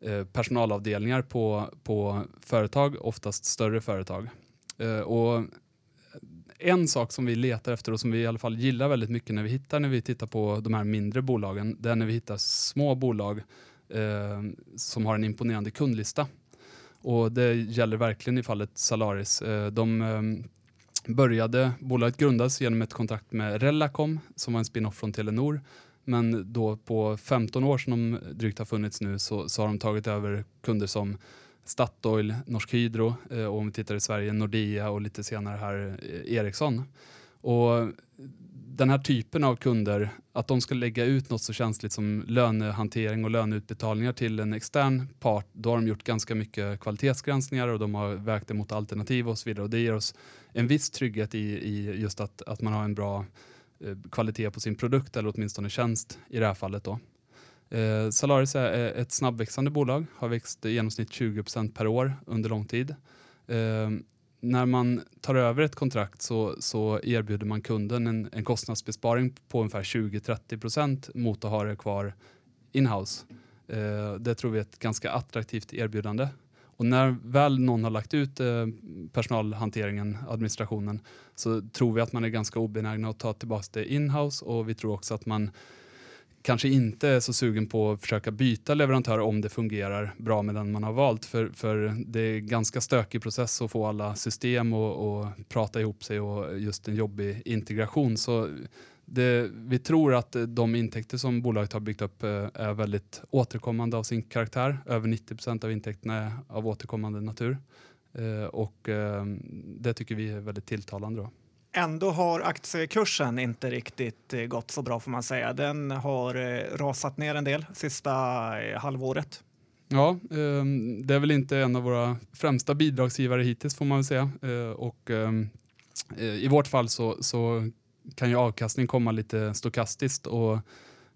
eh, personalavdelningar på, på företag, oftast större företag. Eh, och en sak som vi letar efter och som vi i alla fall gillar väldigt mycket när vi hittar när vi tittar på de här mindre bolagen, det är när vi hittar små bolag eh, som har en imponerande kundlista. Och det gäller verkligen i fallet Salaris. Eh, de eh, började, bolaget grundades genom ett kontrakt med Relacom som var en spin-off från Telenor. Men då på 15 år som de drygt har funnits nu så, så har de tagit över kunder som Statoil, Norsk Hydro eh, och om vi tittar i Sverige Nordea och lite senare här eh, Ericsson. Och den här typen av kunder, att de ska lägga ut något så känsligt som lönehantering och löneutbetalningar till en extern part, då har de gjort ganska mycket kvalitetsgranskningar och de har vägt det mot alternativ och så vidare. Och det ger oss en viss trygghet i, i just att, att man har en bra eh, Eh, kvalitet på sin produkt eller åtminstone tjänst i det här fallet. Då. Eh, Salaris är ett snabbväxande bolag, har växt i genomsnitt 20% per år under lång tid. Eh, när man tar över ett kontrakt så, så erbjuder man kunden en, en kostnadsbesparing på ungefär 20-30% mot att ha det kvar inhouse. Eh, det tror vi är ett ganska attraktivt erbjudande. Och när väl någon har lagt ut eh, personalhanteringen, administrationen, så tror vi att man är ganska obenägna att ta tillbaka det inhouse och vi tror också att man kanske inte är så sugen på att försöka byta leverantör om det fungerar bra med den man har valt. För, för det är en ganska stökig process att få alla system och, och prata ihop sig och just en jobbig integration. Så det, vi tror att de intäkter som bolaget har byggt upp eh, är väldigt återkommande av sin karaktär. Över 90% av intäkterna är av återkommande natur. Eh, och eh, det tycker vi är väldigt tilltalande. Då. Ändå har aktiekursen inte riktigt eh, gått så bra får man säga. Den har rasat ner en del sista halvåret. Ja, ehm, det är väl inte en av våra främsta bidragsgivare hittills får man väl säga. Och ehm, I vårt fall så, så kan ju avkastning komma lite stokastiskt och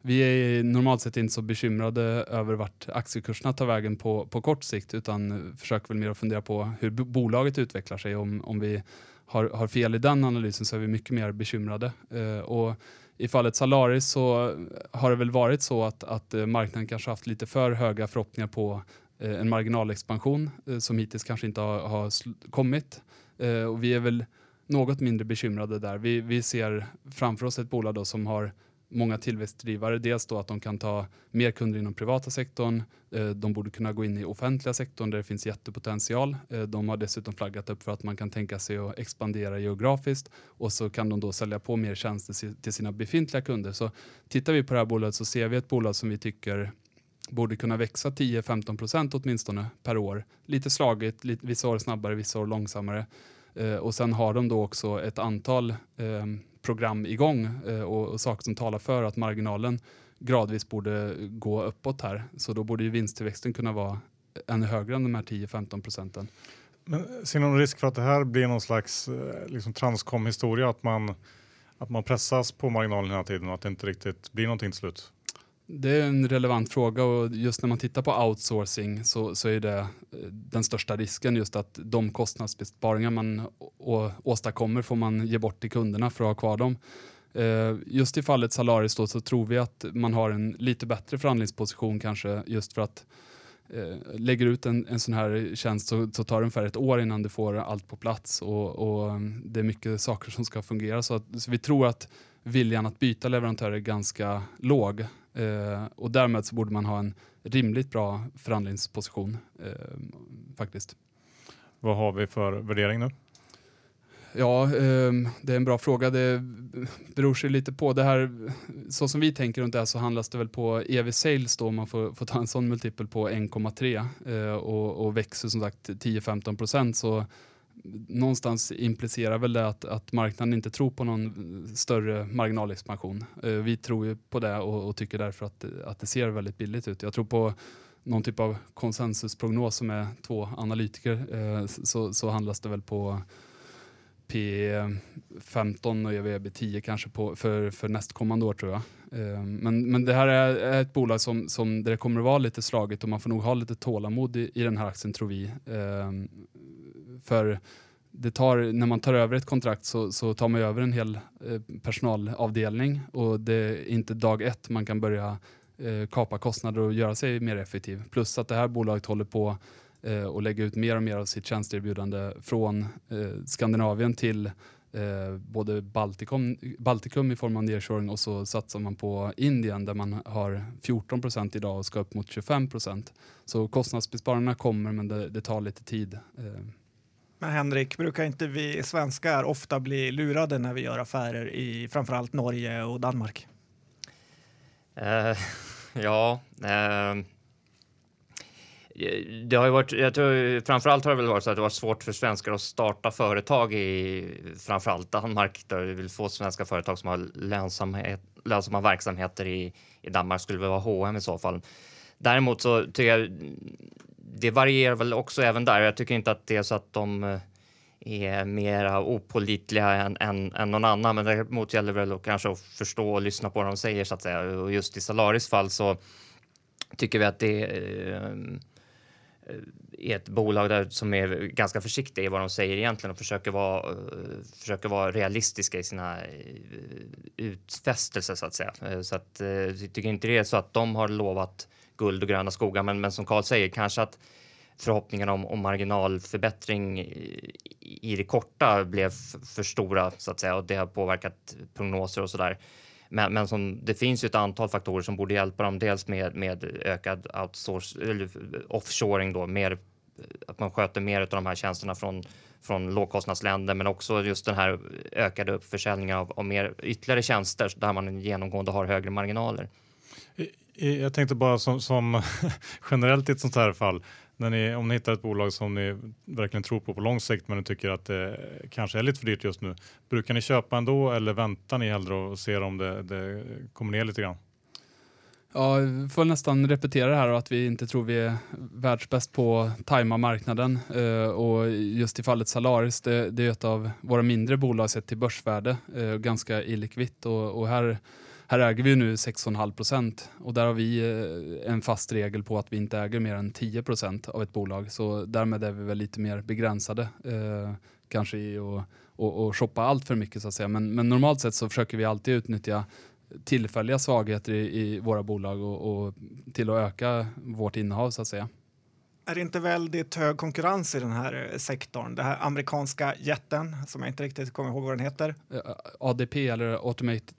vi är normalt sett inte så bekymrade över vart aktiekurserna tar vägen på, på kort sikt utan försöker väl mer att fundera på hur bolaget utvecklar sig. Om, om vi har, har fel i den analysen så är vi mycket mer bekymrade. Eh, och I fallet Salaris så har det väl varit så att, att eh, marknaden kanske haft lite för höga förhoppningar på eh, en marginalexpansion eh, som hittills kanske inte har, har kommit. Eh, och vi är väl något mindre bekymrade där. Vi, vi ser framför oss ett bolag då som har många tillväxtdrivare. Dels då att de kan ta mer kunder inom privata sektorn. Eh, de borde kunna gå in i offentliga sektorn där det finns jättepotential. Eh, de har dessutom flaggat upp för att man kan tänka sig att expandera geografiskt och så kan de då sälja på mer tjänster till sina befintliga kunder. Så tittar vi på det här bolaget så ser vi ett bolag som vi tycker borde kunna växa 10-15 procent åtminstone per år. Lite slagigt, lite, vissa år snabbare, vissa år långsammare. Eh, och sen har de då också ett antal ehm, program igång eh, och, och saker som talar för att marginalen gradvis borde gå uppåt här. Så då borde ju vinsttillväxten kunna vara ännu högre än de här 10-15 procenten. Men ser någon risk för att det här blir någon slags eh, liksom transcom historia? Att man, att man pressas på marginalen hela tiden och att det inte riktigt blir någonting till slut? Det är en relevant fråga och just när man tittar på outsourcing så, så är det eh, den största risken just att de kostnadsbesparingar man åstadkommer får man ge bort till kunderna för att ha kvar dem. Eh, just i fallet Salaris då så tror vi att man har en lite bättre förhandlingsposition kanske just för att eh, lägger ut en, en sån här tjänst så, så tar det ungefär ett år innan du får allt på plats och, och eh, det är mycket saker som ska fungera. Så, att, så vi tror att viljan att byta leverantör är ganska låg och därmed så borde man ha en rimligt bra förhandlingsposition eh, faktiskt. Vad har vi för värdering nu? Ja, eh, det är en bra fråga. Det beror sig lite på. Det här, så som vi tänker runt det här så handlas det väl på EV sales då, om man får, får ta en sån multipel på 1,3 eh, och, och, växer som sagt 10-15 procent så någonstans implicerar väl det att, att, marknaden inte tror på någon större marginalexpansion. Eh, vi tror ju på det och, och, tycker därför att, att det ser väldigt billigt ut. Jag tror på någon typ av konsensusprognos som är två analytiker eh, så, så handlas det väl på P15 och EV 10 kanske på, för, för nästkommande år tror jag. Eh, men, men det här är ett bolag som, som där det kommer att vara lite slagigt och man får nog ha lite tålamod i, i den här aktien tror vi. För det tar, när man tar över ett kontrakt så, så tar man över en hel eh, personalavdelning och det är inte dag ett man kan börja eh, kapa kostnader och göra sig mer effektiv. Plus att det här bolaget håller på eh, och lägga ut mer och mer av sitt tjänsteerbjudande från eh, Skandinavien till eh, både Baltikum, Baltikum i form av nearshoring och så satsar man på Indien där man har 14 procent idag och ska upp mot 25 procent. Så kostnadsbesparingarna kommer men det, det tar lite tid. Eh. Henrik, brukar inte vi svenskar ofta bli lurade när vi gör affärer i framförallt Norge och Danmark? Uh, ja, uh, det har ju varit, jag tror framförallt har det väl varit så att det var svårt för svenskar att starta företag i framförallt Danmark där vi vill få svenska företag som har lönsamhet, lönsamma verksamheter i, i Danmark skulle väl vara H&M i så fall. Däremot så tycker jag det varierar väl också även där. Jag tycker inte att det är så att de eh, är mera opolitliga än, än, än någon annan, men däremot gäller det väl kanske att förstå och lyssna på vad de säger så att säga. Och just i Salaris fall så tycker vi att det är är ett bolag där, som är ganska försiktiga i vad de säger egentligen och försöker vara, eh, försöker vara realistiska i sina utfästelser så att säga. Så att jag tycker inte det är så att de har lovat guld och gröna skogar, men, men som Carl säger, kanske att förhoppningarna om, om marginalförbättring i, i det korta blev för stora så att säga och det har påverkat prognoser och så där. Men, men som, det finns ju ett antal faktorer som borde hjälpa dem. Dels med, med ökad outsource, eller offshoring då, mer, att man sköter mer av de här tjänsterna från, från lågkostnadsländer, men också just den här ökade försäljningen av, av mer ytterligare tjänster där man genomgående har högre marginaler. Eh, Eh, jag tänkte bara som, som generellt i ett sånt här fall, när ni, om ni hittar ett bolag som ni verkligen tror på på lång sikt men ni tycker att det kanske är lite för dyrt just nu. Brukar ni köpa ändå eller väntar ni hellre och ser om det, det kommer ner lite grann? Ja, vi får nästan repetera det här och att vi inte tror vi är världsbäst på att tajma marknaden. Uh, och just i fallet Salaris, det, det, är ett av våra mindre bolag sett till börsvärde, uh, ganska illikvitt och, och här här äger vi nu 6,5 procent och där har vi eh, en fast regel på att vi inte äger mer än 10 procent av ett bolag. Så därmed är vi väl lite mer begränsade eh, kanske i att och, och shoppa allt för mycket så att säga. Men, men normalt sett så försöker vi alltid utnyttja tillfälliga svagheter i, i våra bolag och, och, till att öka vårt innehav så att säga. Är det inte väldigt hög konkurrens i den här eh, sektorn? Det här amerikanska jätten, som jag inte riktigt kommer ihåg vad den heter. ADP eller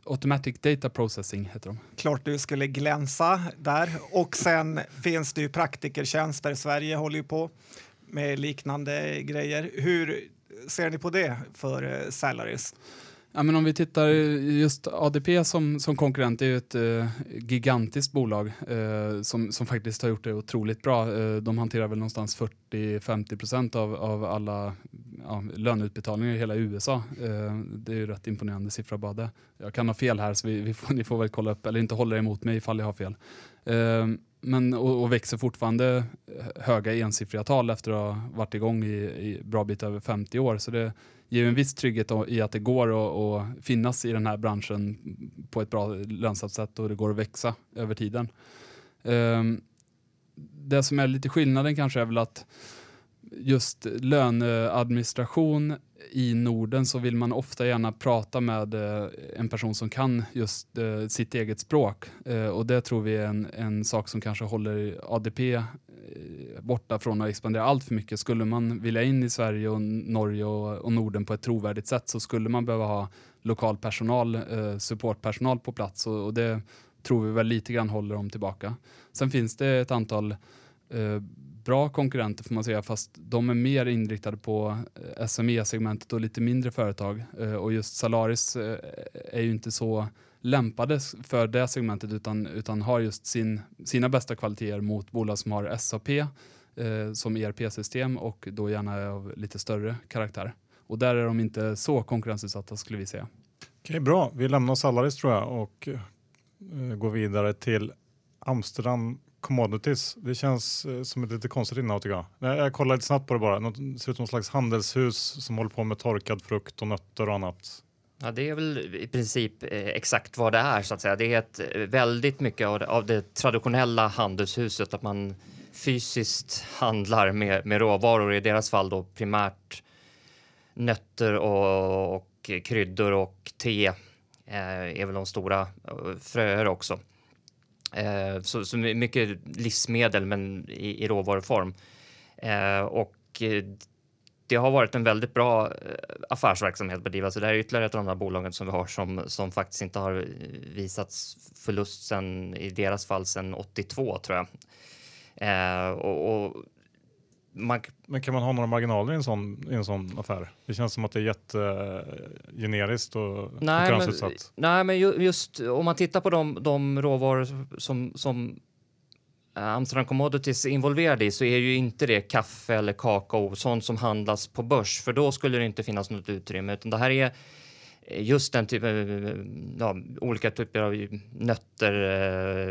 Automatic Data Processing heter de. Klart du skulle glänsa där. Och sen finns det ju praktikertjänster. Sverige håller ju på med liknande grejer. Hur ser ni på det för eh, Salaries? Ja, men om vi tittar just ADP som, som konkurrent, det är ju ett eh, gigantiskt bolag eh, som, som faktiskt har gjort det otroligt bra. Eh, de hanterar väl någonstans 40-50 av, av alla ja, löneutbetalningar i hela USA. Eh, det är ju rätt imponerande siffra bara det. Jag kan ha fel här så vi, vi får, ni får väl kolla upp eller inte hålla emot mig ifall jag har fel. Eh, men, och, och, växer fortfarande höga ensiffriga tal efter att ha varit igång i, i bra bit över 50 år. Så det ger en viss trygghet i att det går att, att finnas i den här branschen på ett bra lönsamt sätt och det går att växa över tiden. Ehm, det som är lite skillnaden kanske är väl att just löneadministration i Norden så vill man ofta gärna prata med eh, en person som kan just eh, sitt eget språk. Eh, och det tror vi är en, en sak som kanske håller ADP borta från att expandera allt för mycket. Skulle man vilja in i Sverige och Norge och, och Norden på ett trovärdigt sätt så skulle man behöva ha lokal personal, supportpersonal på plats och, och det tror vi väl lite grann håller dem tillbaka. Sen finns det ett antal bra konkurrenter får man säga, fast de är mer inriktade på eh, SME-segmentet och lite mindre företag. Eh, och just Salaris eh, är ju inte så lämpade för det segmentet utan, utan har just sin, sina bästa kvaliteter mot bolag som har SAP eh, som ERP-system och då gärna av lite större karaktär. Och där är de inte så konkurrensutsatta skulle vi säga. Okej, bra. Vi lämnar Salaris tror jag och eh, går vidare till Amsterdam commodities. Det känns eh, som ett lite konstigt innehav tycker jag. Jag kollar lite snabbt på det bara. Det ser ut som ett slags handelshus som håller på med torkad frukt och nötter och annat. Ja, det är väl i princip eh, exakt vad det är så att säga. Det är ett, eh, väldigt mycket av det, av det traditionella handelshuset att man fysiskt handlar med, med råvaror. I deras fall då primärt nötter och, och kryddor och te eh, är väl de stora eh, fröer också. Eh, så, så, mycket livsmedel men i, i råvaruform. Eh, och eh, det har varit en väldigt bra eh, affärsverksamhet att bedriva. Så det här är ytterligare ett av de här bolagen som vi har som, som faktiskt inte har visats förlust sen, i deras fall sedan 82 tror jag. Eh, och, och man... Men kan man ha några marginaler i en sån, i en sån affär? Det känns som att det är jättegeneriskt och nej, konkurrensutsatt. Men, nej, men just om man tittar på de, de råvaror som, som eh, Amsterdam Commodities är involverade i så är ju inte det kaffe eller kakao, sånt som handlas på börs, för då skulle det inte finnas något utrymme, utan det här är just den typen eh, ja, olika typer av nötter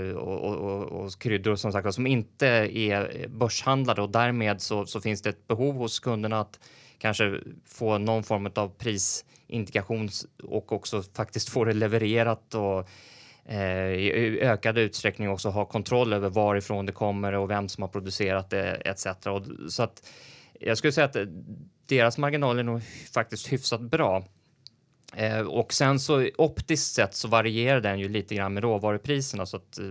eh, och, och, och kryddor som sagt som inte är börshandlade och därmed så, så, finns det ett behov hos kunderna att kanske få någon form av prisindikation och också faktiskt få det levererat och eh, i ökad utsträckning också ha kontroll över varifrån det kommer och vem som har producerat det etc. Och, så att jag skulle säga att deras marginaler är nog faktiskt hyfsat bra. Eh, och sen så optiskt sett så varierar den ju lite grann med råvarupriserna så att eh,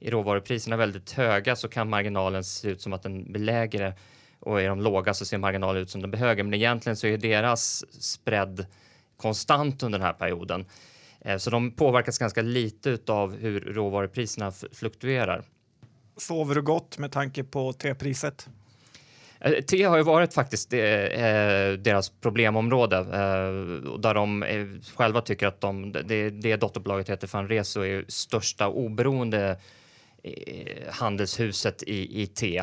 är råvarupriserna väldigt höga så kan marginalen se ut som att den blir lägre och är de låga så ser marginalen ut som den blir högre. Men egentligen så är deras spread konstant under den här perioden. Eh, så de påverkas ganska lite av hur råvarupriserna fluktuerar. Sover du gott med tanke på T-priset? Eh, T har ju varit faktiskt eh, eh, deras problemområde där de själva tycker att de, det, det dotterbolaget heter Fanreso är största oberoende handelshuset i, i T.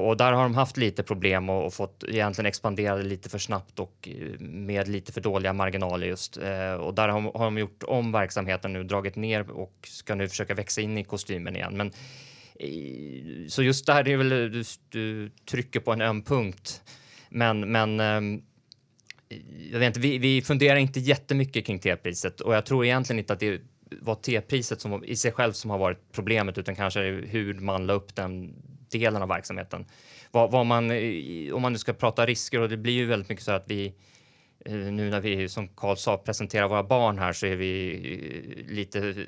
och där har de haft lite problem och, fått egentligen expandera lite för snabbt och med lite för dåliga marginaler just. och där har, har de gjort om verksamheten nu, dragit ner och ska nu försöka växa in i kostymen igen. Men så just där, det är väl du, du trycker på en öm punkt. Men, men ehm, jag vet inte, vi, vi funderar inte jättemycket kring T-priset och jag tror egentligen inte att det var T-priset som i sig själv som har varit problemet utan kanske hur man la upp den delen av verksamheten. Vad, vad man, om man nu ska prata risker och det blir ju väldigt mycket så att vi eh, nu när vi som Karl sa presenterar våra barn här så är vi eh, lite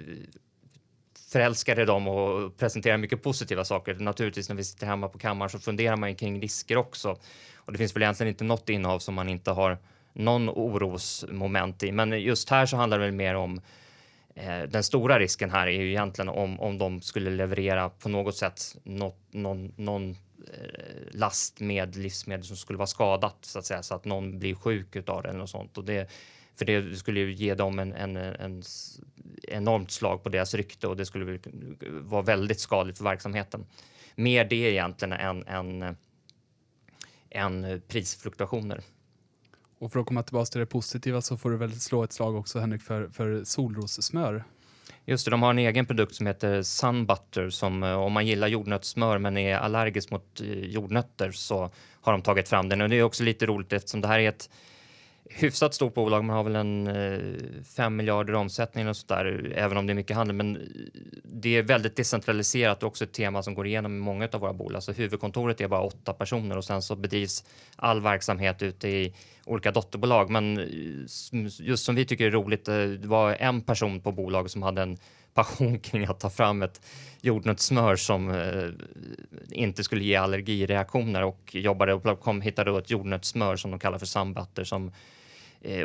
förälskade i dem och presenterar mycket positiva saker. Naturligtvis när vi sitter hemma på kammaren så funderar man kring risker också. Och det finns väl egentligen inte något innehav som man inte har någon orosmoment i. Men just här så handlar det väl mer om eh, den stora risken här är ju egentligen om, om de skulle leverera på något sätt något, någon, någon eh, last med livsmedel som skulle vara skadat så att säga så att någon blir sjuk utav det eller något sånt och det för det skulle ju ge dem en, en, en enormt slag på deras rykte och det skulle vara väldigt skadligt för verksamheten. Mer det egentligen än, än, än prisfluktuationer. Och för att komma tillbaka till det positiva så får du väl slå ett slag också Henrik för, för solrossmör. Just det, de har en egen produkt som heter Sunbutter som eh, om man gillar jordnötssmör men är allergisk mot eh, jordnötter så har de tagit fram den och det är också lite roligt eftersom det här är ett hyfsat stort bolag. Man har väl en eh, 5 miljarder omsättning och sådär, även om det är mycket handel. Men eh, det är väldigt decentraliserat och också ett tema som går igenom i många av våra bolag. Så huvudkontoret är bara åtta personer och sen så bedrivs all verksamhet ute i olika dotterbolag. Men eh, just som vi tycker är roligt, det var en person på bolaget som hade en passion kring att ta fram ett jordnötssmör som eh, inte skulle ge allergireaktioner och jobbade och kom, hittade då ett jordnötssmör som de kallar för Sunbutter som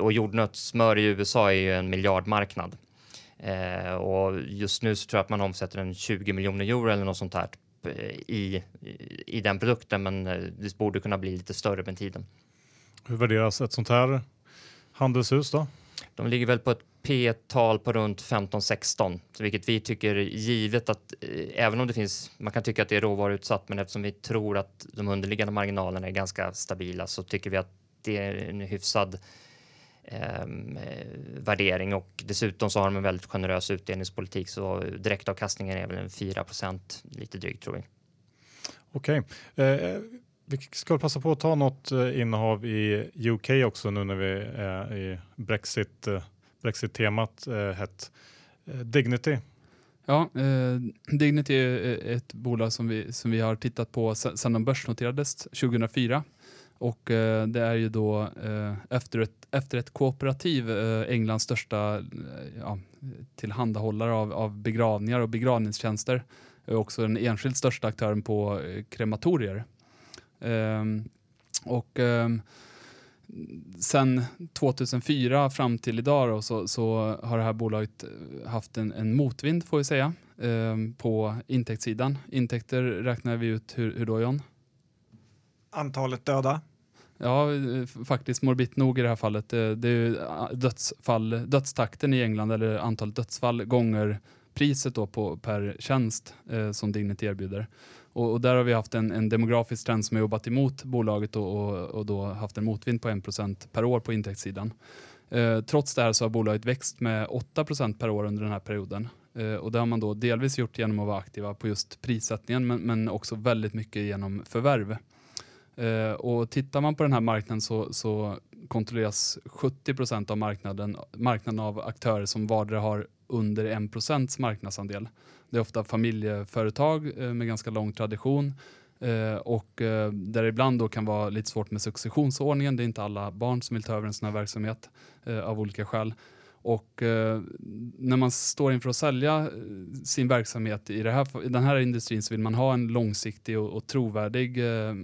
och jordnötssmör i USA är ju en miljardmarknad. Eh, och just nu så tror jag att man omsätter en 20 miljoner euro eller något sånt här eh, i, i den produkten, men det borde kunna bli lite större med tiden. Hur värderas ett sånt här handelshus då? De ligger väl på ett P tal på runt 15-16, vilket vi tycker givet att även om det finns, man kan tycka att det är råvaruutsatt, men eftersom vi tror att de underliggande marginalerna är ganska stabila så tycker vi att det är en hyfsad eh, värdering och dessutom så har de en väldigt generös utdelningspolitik så direktavkastningen är väl en 4% lite drygt tror vi. Okej, okay. eh, vi ska passa på att ta något eh, innehav i UK också nu när vi är i Brexit, eh, Brexit-temat eh, hett. Eh, Dignity. Ja, eh, Dignity är ett bolag som vi, som vi har tittat på sedan de börsnoterades 2004. Och eh, det är ju då eh, efter, ett, efter ett kooperativ, eh, Englands största eh, ja, tillhandahållare av, av begravningar och begravningstjänster, är också den enskilt största aktören på eh, krematorier. Ehm, och ehm, sen 2004 fram till idag då, så, så, har det här bolaget eh, haft en, en motvind får vi säga ehm, på intäktssidan. Intäkter räknar vi ut hur, hur då John? Antalet döda. Ja, faktiskt morbid nog i det här fallet. Eh, det, är är eh, dödsfall, dödstakten i England eller antalet dödsfall gånger priset då på, per tjänst eh, som Dignity erbjuder. Och, och, där har vi haft en, en, demografisk trend som har jobbat emot bolaget och, och, och då haft en motvind på 1% per år på intäktssidan. Eh, trots det här så har bolaget växt med 8% per år under den här perioden. Eh, och det har man då delvis gjort genom att vara aktiva på just prissättningen men, men också väldigt mycket genom förvärv. Eh, och tittar man på den här marknaden så, så kontrolleras 70 procent av marknaden, marknaden av aktörer som vardera har under 1 procents marknadsandel. Det är ofta familjeföretag eh, med ganska lång tradition eh, och eh, där det ibland då kan vara lite svårt med successionsordningen. Det är inte alla barn som vill ta över en sån här verksamhet eh, av olika skäl. Och eh, när man står inför att sälja eh, sin verksamhet i, här, i, den här industrin så vill man ha en långsiktig och, och trovärdig eh,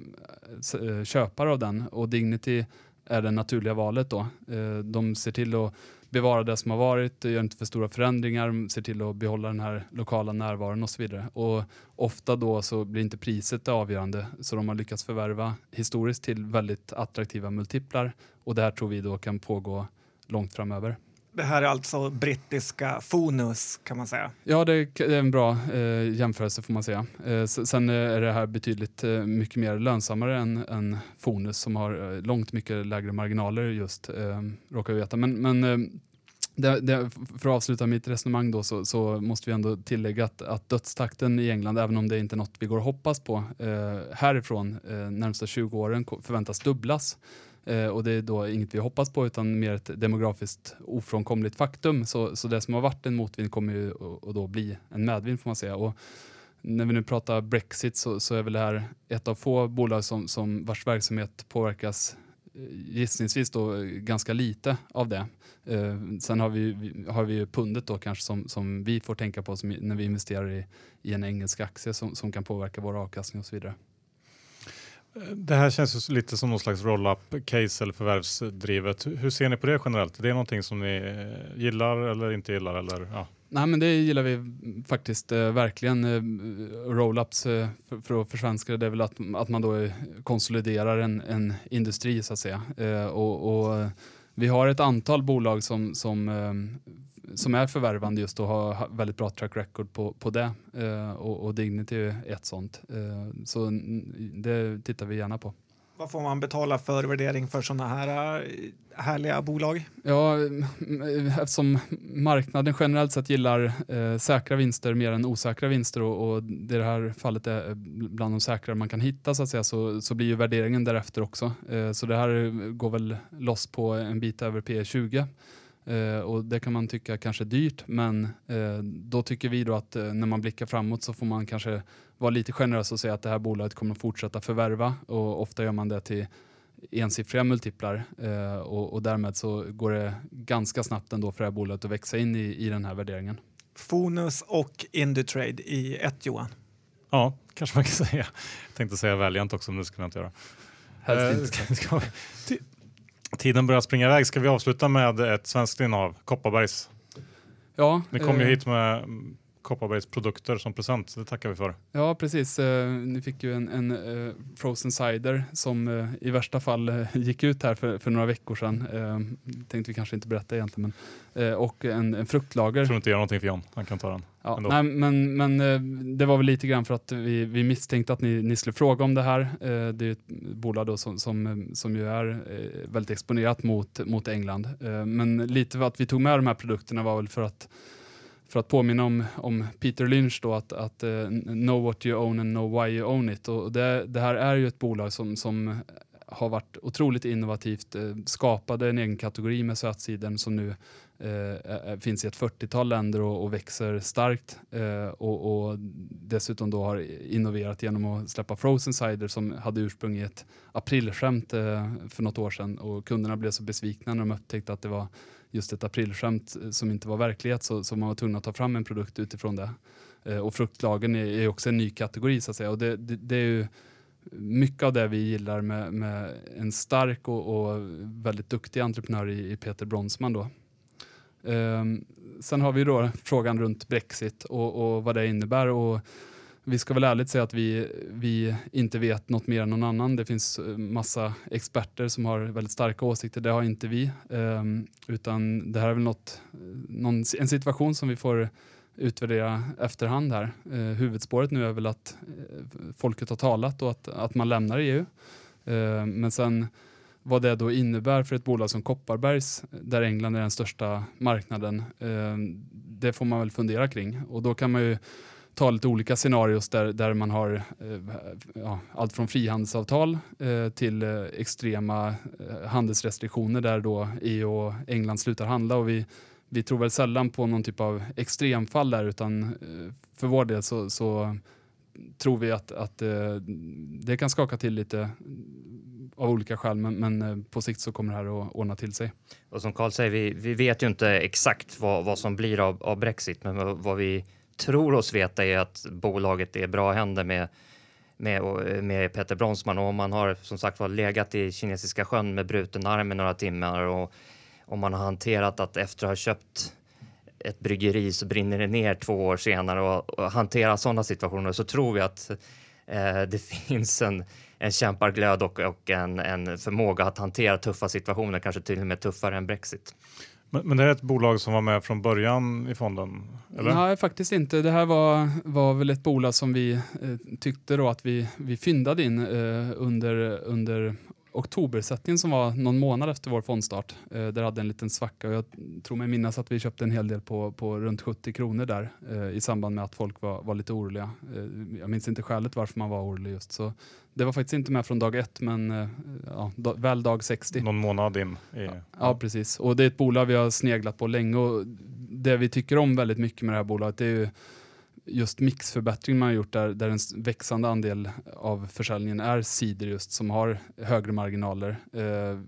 eh, köpare av den och Dignity är det naturliga valet då. Eh, de ser till att bevara det som har varit, gör inte för stora förändringar, ser till att behålla den här lokala närvaron och så vidare. Och ofta då så blir inte priset det avgörande, så de har lyckats förvärva historiskt till väldigt attraktiva multiplar och det här tror vi då kan pågå långt framöver. Det här är alltså brittiska Fonus kan man säga. Ja, det är en bra eh, jämförelse får man säga. Eh, sen eh, är det här betydligt eh, mycket mer lönsammare än, än Fonus som har eh, långt mycket lägre marginaler just, eh, råkar vi veta. Men, men eh, det, det, för att avsluta mitt resonemang då så, så, måste vi ändå tillägga att, att dödstakten i England, även om det inte är något vi går och hoppas på eh, härifrån eh, närmsta 20 åren förväntas dubblas. Eh, och det är då inget vi hoppas på utan mer ett demografiskt ofrånkomligt faktum. Så, så det som har varit en motvind kommer ju att då bli en medvind får man säga. Och när vi nu pratar Brexit så, så är väl det här ett av få bolag som, som vars verksamhet påverkas eh, gissningsvis då ganska lite av det. Eh, sen har vi, har vi ju pundet då kanske som, som vi får tänka på som, när vi investerar i, i en engelsk aktie som, som kan påverka vår avkastning och så vidare. Det här känns lite som någon slags roll-up case eller förvärvsdrivet. Hur ser ni på det generellt? Är det någonting som ni eh, gillar eller inte gillar? Eller, ja? Nej men det gillar vi faktiskt eh, verkligen. Eh, Rollups eh, för, för att försvenska det, är väl att, att man då eh, konsoliderar en, en industri så att säga. Eh, och, och, vi har ett antal bolag som, som, eh, som är förvärvande just och har ha- väldigt bra track record på, på det. Eh, och, och Dignity är ett sånt. Eh, så det tittar vi gärna på. Vad får man betala för värdering för sådana här eh, härliga bolag? Ja, mm, eftersom marknaden generellt sett gillar eh, säkra vinster mer än osäkra vinster och, och det här fallet är bland de säkrare man kan hitta så att säga så, så blir ju värderingen därefter också. Eh, så det här går väl loss på en bit över P 20 eh, och det kan man tycka kanske är dyrt men eh, då tycker vi då att eh, när man blickar framåt så får man kanske vara lite generös och säga att det här bolaget kommer att fortsätta förvärva och ofta gör man det till ensiffriga multiplar eh, och, och därmed så går det ganska snabbt ändå för det här bolaget att växa in i, i den här värderingen. Fonus och Indutrade i ett Johan. Ja, kanske man kan säga. Jag tänkte säga Valiant också, men det skulle jag inte göra. Helst Eh, inte. tiden börjar springa iväg. Ska vi avsluta med ett svenskt innehav, Kopparbergs? Ja, Ni kom ju eh, hit med Kopparbergs produkter som present, det tackar vi för. Ja, precis. Eh, ni fick ju en, en eh, frozen cider som eh, i värsta fall gick ut här för, för några veckor sedan. Tänkte vi kanske inte berätta egentligen. Men, och en, en fruktlager. Jag tror inte det gör någonting för John, han kan ta den. Ja, nej, men men det var väl lite grann för att vi, vi misstänkte att ni, ni skulle fråga om det här. Det är ett bolag som, som, som ju är väldigt exponerat mot, mot England. Men lite för att vi tog med de här produkterna var väl för att för att påminna om, om Peter Lynch då att, att uh, know what you own and know why you own it. Och det, det här är ju ett bolag som, som har varit otroligt innovativt, eh, skapade en egen kategori med sötsidern som nu eh, finns i ett 40-tal länder och, och växer starkt eh, och, och dessutom då har innoverat genom att släppa Frozen Cider som hade ursprung i ett aprilskämt eh, för något år sedan och kunderna blev så besvikna när de upptäckte att det var just ett aprilskämt eh, som inte var verklighet så, så man var tvungen att ta fram en produkt utifrån det. Eh, och fruktlagen är, är också en ny kategori så att säga och det, det, det är ju mycket av det vi gillar med, med en stark och, och väldigt duktig entreprenör i, i Peter Bronsman då. Ehm, sen har vi då frågan runt Brexit och, och vad det innebär. Och vi ska väl ärligt säga att vi, vi inte vet något mer än någon annan. Det finns eh, massa experter som har väldigt starka åsikter. Det har inte vi. Ehm, utan det här är väl något, någon, en situation som vi får utvärdera efterhand här. Eh, huvudspåret nu är väl att eh, folket har talat och att, att man lämnar EU. Ehm, men sen vad det då innebär för ett bolag som Kopparbergs, där England är den största marknaden, ehm, det får man väl fundera kring. Och då kan man ju ta lite olika scenarios där, där man har eh, ja, allt från frihandelsavtal eh, till eh, extrema eh, handelsrestriktioner där då EU och England slutar handla. Och vi, vi tror väl sällan på någon typ av extremfall där utan eh, för vår del så, så tror vi att, att eh, det kan skaka till lite av olika skäl men, men eh, på sikt så kommer det här att ordna till sig. Och som Carl säger, vi, vi vet ju inte exakt vad, vad som blir av, av Brexit, men vad, vad vi tror oss veta är att bolaget är i bra händer med, med, med Peter Bronsman och om man har som sagt var legat i kinesiska sjön med bruten arm i några timmar och om man har hanterat att efter att ha köpt ett bryggeri så brinner det ner två år senare och, och hantera sådana situationer så tror vi att eh, det finns en, en kämparglöd och, och en, en förmåga att hantera tuffa situationer, kanske till och med tuffare än Brexit. Men, men det är ett bolag som var med från början i fonden? Eller? Nej, faktiskt inte. Det här var, var väl ett bolag som vi eh, tyckte då att vi, vi fyndade in eh, under, under oktobersättningen som var någon månad efter vår fondstart. Eh, där hade en liten svacka och jag tror mig minnas att vi köpte en hel del på, på runt 70 kronor där eh, i samband med att folk var, var lite oroliga. Eh, jag minns inte skälet varför man var orolig just så. Det var faktiskt inte med från dag ett men eh, ja, da, väl dag 60. Någon månad in? I, Ja, precis. Och det är ett bolag vi har sneglat på länge och det vi tycker om väldigt mycket med det här bolaget är ju just mixförbättring man har gjort där, där en växande andel av försäljningen är cider just som har högre marginaler. Eh,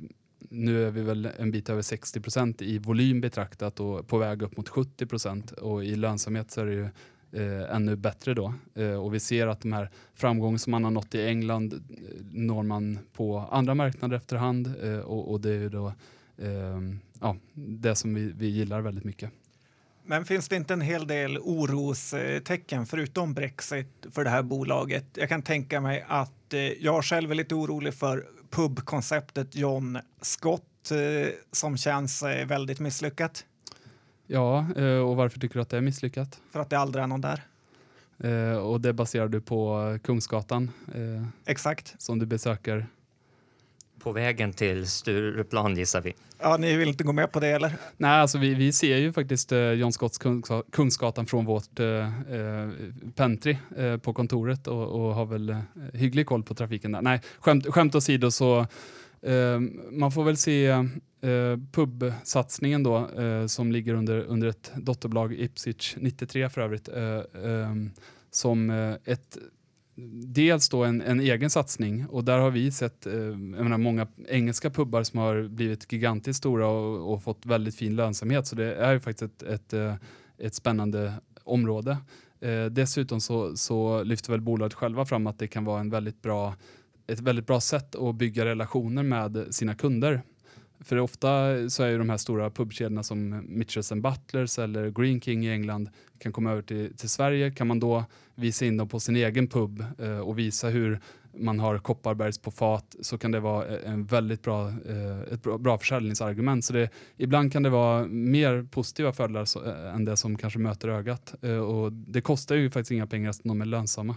nu är vi väl en bit över 60 procent i volym betraktat och på väg upp mot 70 procent och i lönsamhet så är det ju eh, ännu bättre då. Eh, och vi ser att de här framgång som man har nått i England eh, når man på andra marknader efterhand eh, och, och det är ju då eh, ja, det som vi, vi gillar väldigt mycket. Men finns det inte en hel del orostecken förutom Brexit för det här bolaget? Jag kan tänka mig att eh, jag själv är lite orolig för pubkonceptet John Scott eh, som känns eh, väldigt misslyckat. Ja, och varför tycker du att det är misslyckat? För att det aldrig är någon där. Och det baserar du på Kungsgatan Exakt. som du besöker. På vägen till Stureplan gissar vi. Ja, ni vill inte gå med på det eller? Nej, alltså vi, vi ser ju faktiskt eh, John Scotts Kungs, Kungsgatan från vårt eh, eh, pentry eh, på kontoret och, och har väl eh, hygglig koll på trafiken där. Nej, skämt, skämt åsido så eh, man får väl se eh, pubsatsningen då eh, som ligger under, under ett dotterbolag Ipswich 93 för övrigt som eh, ett dels då en, en egen satsning och där har vi sett eh, jag menar, många engelska pubbar som har blivit gigantiskt stora och, och fått väldigt fin lönsamhet så det är ju faktiskt ett, ett, eh, ett spännande område. Eh, dessutom så, så lyfter väl bolaget själva fram att det kan vara en väldigt bra, ett väldigt bra sätt att bygga relationer med sina kunder. För ofta så är ju de här stora pubkedjorna som Mitchells Butlers eller Green King i England kan komma över till, till Sverige. Kan man då visa in dem på sin egen pub eh, och visa hur man har Kopparbergs på fat så kan det vara eh, en väldigt bra, eh, ett bra, bra försäljningsargument. Så det, ibland kan det vara mer positiva fördelar så, eh, än det som kanske möter ögat. Eh, och det kostar ju faktiskt inga pengar att de är lönsamma.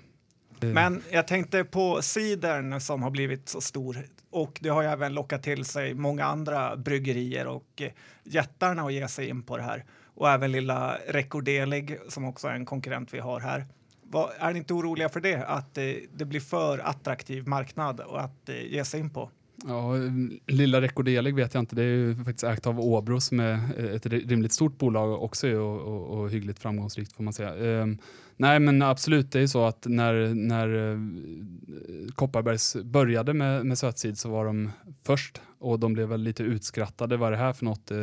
Eh, Men jag tänkte på cidern som har blivit så stor och det har ju även lockat till sig många andra bryggerier och eh, jättarna att ge sig in på det här. Och även lilla Recordelig som också är en konkurrent vi har här. Vad, är ni inte oroliga för det? Att eh, det blir för attraktiv marknad att eh, ge sig in på? Ja, lilla Recordelig vet jag inte. Det är ju faktiskt ägt av Åbro som är eh, ett rimligt stort bolag också och, och, och hyggligt framgångsrikt får man säga. Ehm, nej men absolut, det är ju så att när, när eh, Kopparbergs började med, med sötsid så var de först och de blev väl lite utskrattade. Vad är det här för något? Eh,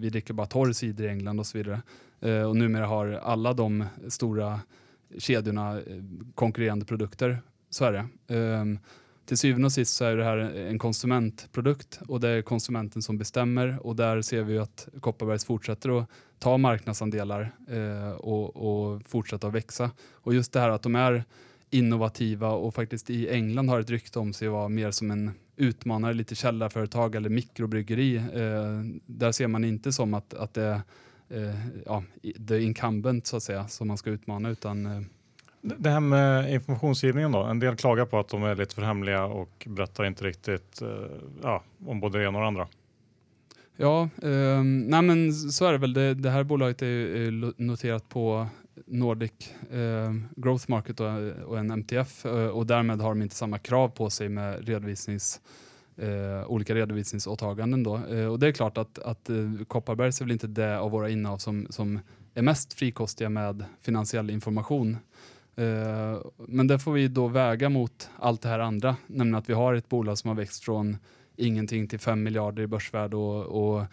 vi dricker bara torr cider i England och så vidare. Eh, och numera har alla de stora kedjorna eh, konkurrerande produkter. Så är det. Um, till syvende och sist så är det här en konsumentprodukt och det är konsumenten som bestämmer och där ser vi att Kopparbergs fortsätter att ta marknadsandelar eh, och, och fortsätta att växa. Och just det här att de är innovativa och faktiskt i England har ett rykte om sig att vara mer som en utmanare, lite källarföretag eller mikrobryggeri. Eh, där ser man inte som att, att det är ja, the incumbent så att säga som man ska utmana utan eh, Det här med informationsgivningen då. En del klagar på att de är lite för hemliga och berättar inte riktigt eh, ja, om både det ena och det andra. Ja, eh, nej men så är det väl. Det, det här bolaget är, är noterat på Nordic eh, Growth Market och, och en MTF eh, och därmed har de inte samma krav på sig med redovisnings, eh, olika redovisningsåtaganden. Då. Eh, och det är klart att, att eh, Kopparbergs är väl inte det av våra innehav som, som är mest frikostiga med finansiell information. Eh, men det får vi då väga mot allt det här andra, nämligen att vi har ett bolag som har växt från ingenting till 5 miljarder i börsvärde och, och eh,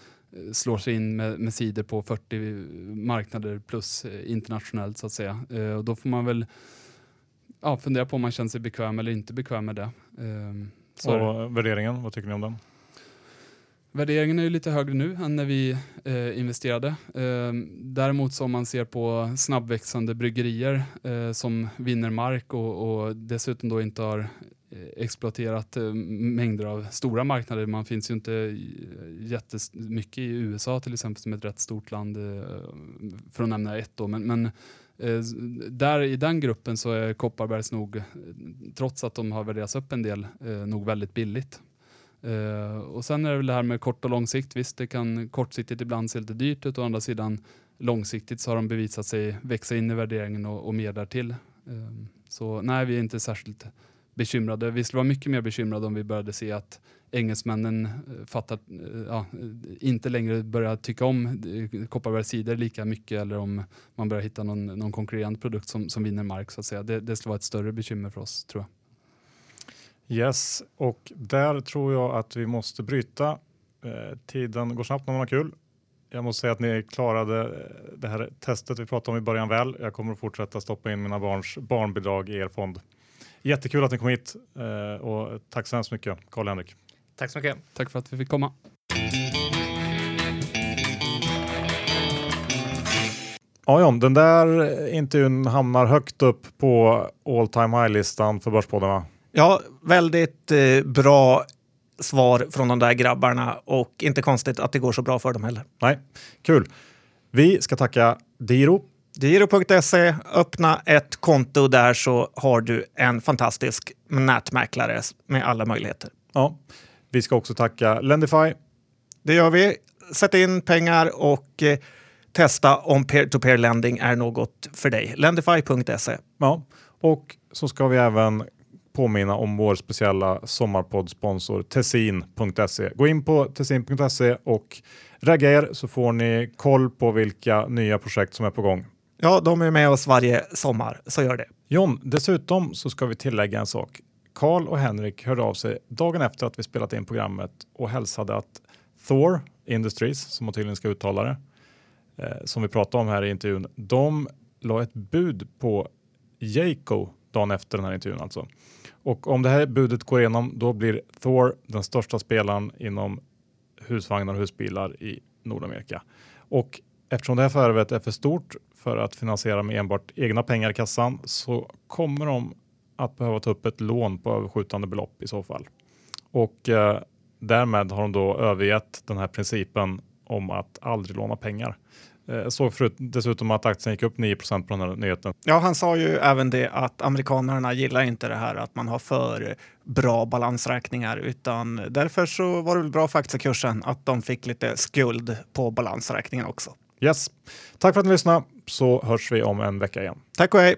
slår sig in med, med sidor på 40 marknader plus eh, internationellt så att säga. Eh, och då får man väl ja, fundera på om man känner sig bekväm eller inte bekväm med det. Eh, så. Och värderingen, vad tycker ni om den? Värderingen är ju lite högre nu än när vi eh, investerade. Eh, däremot så om man ser på snabbväxande bryggerier eh, som vinner mark och, och dessutom då inte har eh, exploaterat eh, mängder av stora marknader. Man finns ju inte jättemycket i USA till exempel som ett rätt stort land eh, för att nämna ett då. Men, men Eh, där i den gruppen så är Kopparbergs nog, eh, trots att de har värderats upp en del, eh, nog väldigt billigt. Eh, och sen är det väl det här med kort och lång sikt. Visst, det kan kortsiktigt ibland se lite dyrt ut. Å andra sidan långsiktigt så har de bevisat sig växa in i värderingen och, och mer därtill. Eh, så nej, vi är inte särskilt bekymrade. Vi skulle vara mycket mer bekymrade om vi började se att engelsmännen eh, fattar, eh, ja, inte längre börjar tycka om eh, Kopparbergs sidor lika mycket eller om man börjar hitta någon, någon konkurrerande produkt som, som vinner mark. Så att säga. Det, det skulle vara ett större bekymmer för oss tror jag. Yes, och där tror jag att vi måste bryta. Eh, tiden går snabbt när man har kul. Jag måste säga att ni klarade det här testet vi pratade om i början väl. Jag kommer att fortsätta stoppa in mina barns barnbidrag i er fond. Jättekul att ni kom hit eh, och tack så hemskt mycket Karl-Henrik. Tack så mycket. Tack för att vi fick komma. Ja, John, den där intervjun hamnar högt upp på all time high-listan för Börspodden. Ja, väldigt eh, bra svar från de där grabbarna och inte konstigt att det går så bra för dem heller. Nej, kul. Vi ska tacka Diro. Diro.se, öppna ett konto där så har du en fantastisk nätmäklare med alla möjligheter. Ja, vi ska också tacka Lendify. Det gör vi. Sätt in pengar och eh, testa om peer-to-peer lending är något för dig. Lendify.se. Ja, och så ska vi även påminna om vår speciella sommarpoddsponsor Tessin.se. Gå in på Tessin.se och ragga er så får ni koll på vilka nya projekt som är på gång. Ja, de är med oss varje sommar, så gör det. John, dessutom så ska vi tillägga en sak. Karl och Henrik hörde av sig dagen efter att vi spelat in programmet och hälsade att Thor Industries, som man tydligen ska uttala det, eh, som vi pratade om här i intervjun, de la ett bud på Jayco dagen efter den här intervjun alltså. Och om det här budet går igenom, då blir Thor den största spelaren inom husvagnar och husbilar i Nordamerika. Och eftersom det här förvärvet är för stort för att finansiera med enbart egna pengar i kassan så kommer de att behöva ta upp ett lån på överskjutande belopp i så fall. Och eh, därmed har de då övergett den här principen om att aldrig låna pengar. Jag såg förut dessutom att aktien gick upp 9% på den här nyheten. Ja, han sa ju även det att amerikanerna gillar inte det här att man har för bra balansräkningar utan därför så var det väl bra för aktiekursen att de fick lite skuld på balansräkningen också. Yes, tack för att ni lyssnade så hörs vi om en vecka igen. Tack och hej!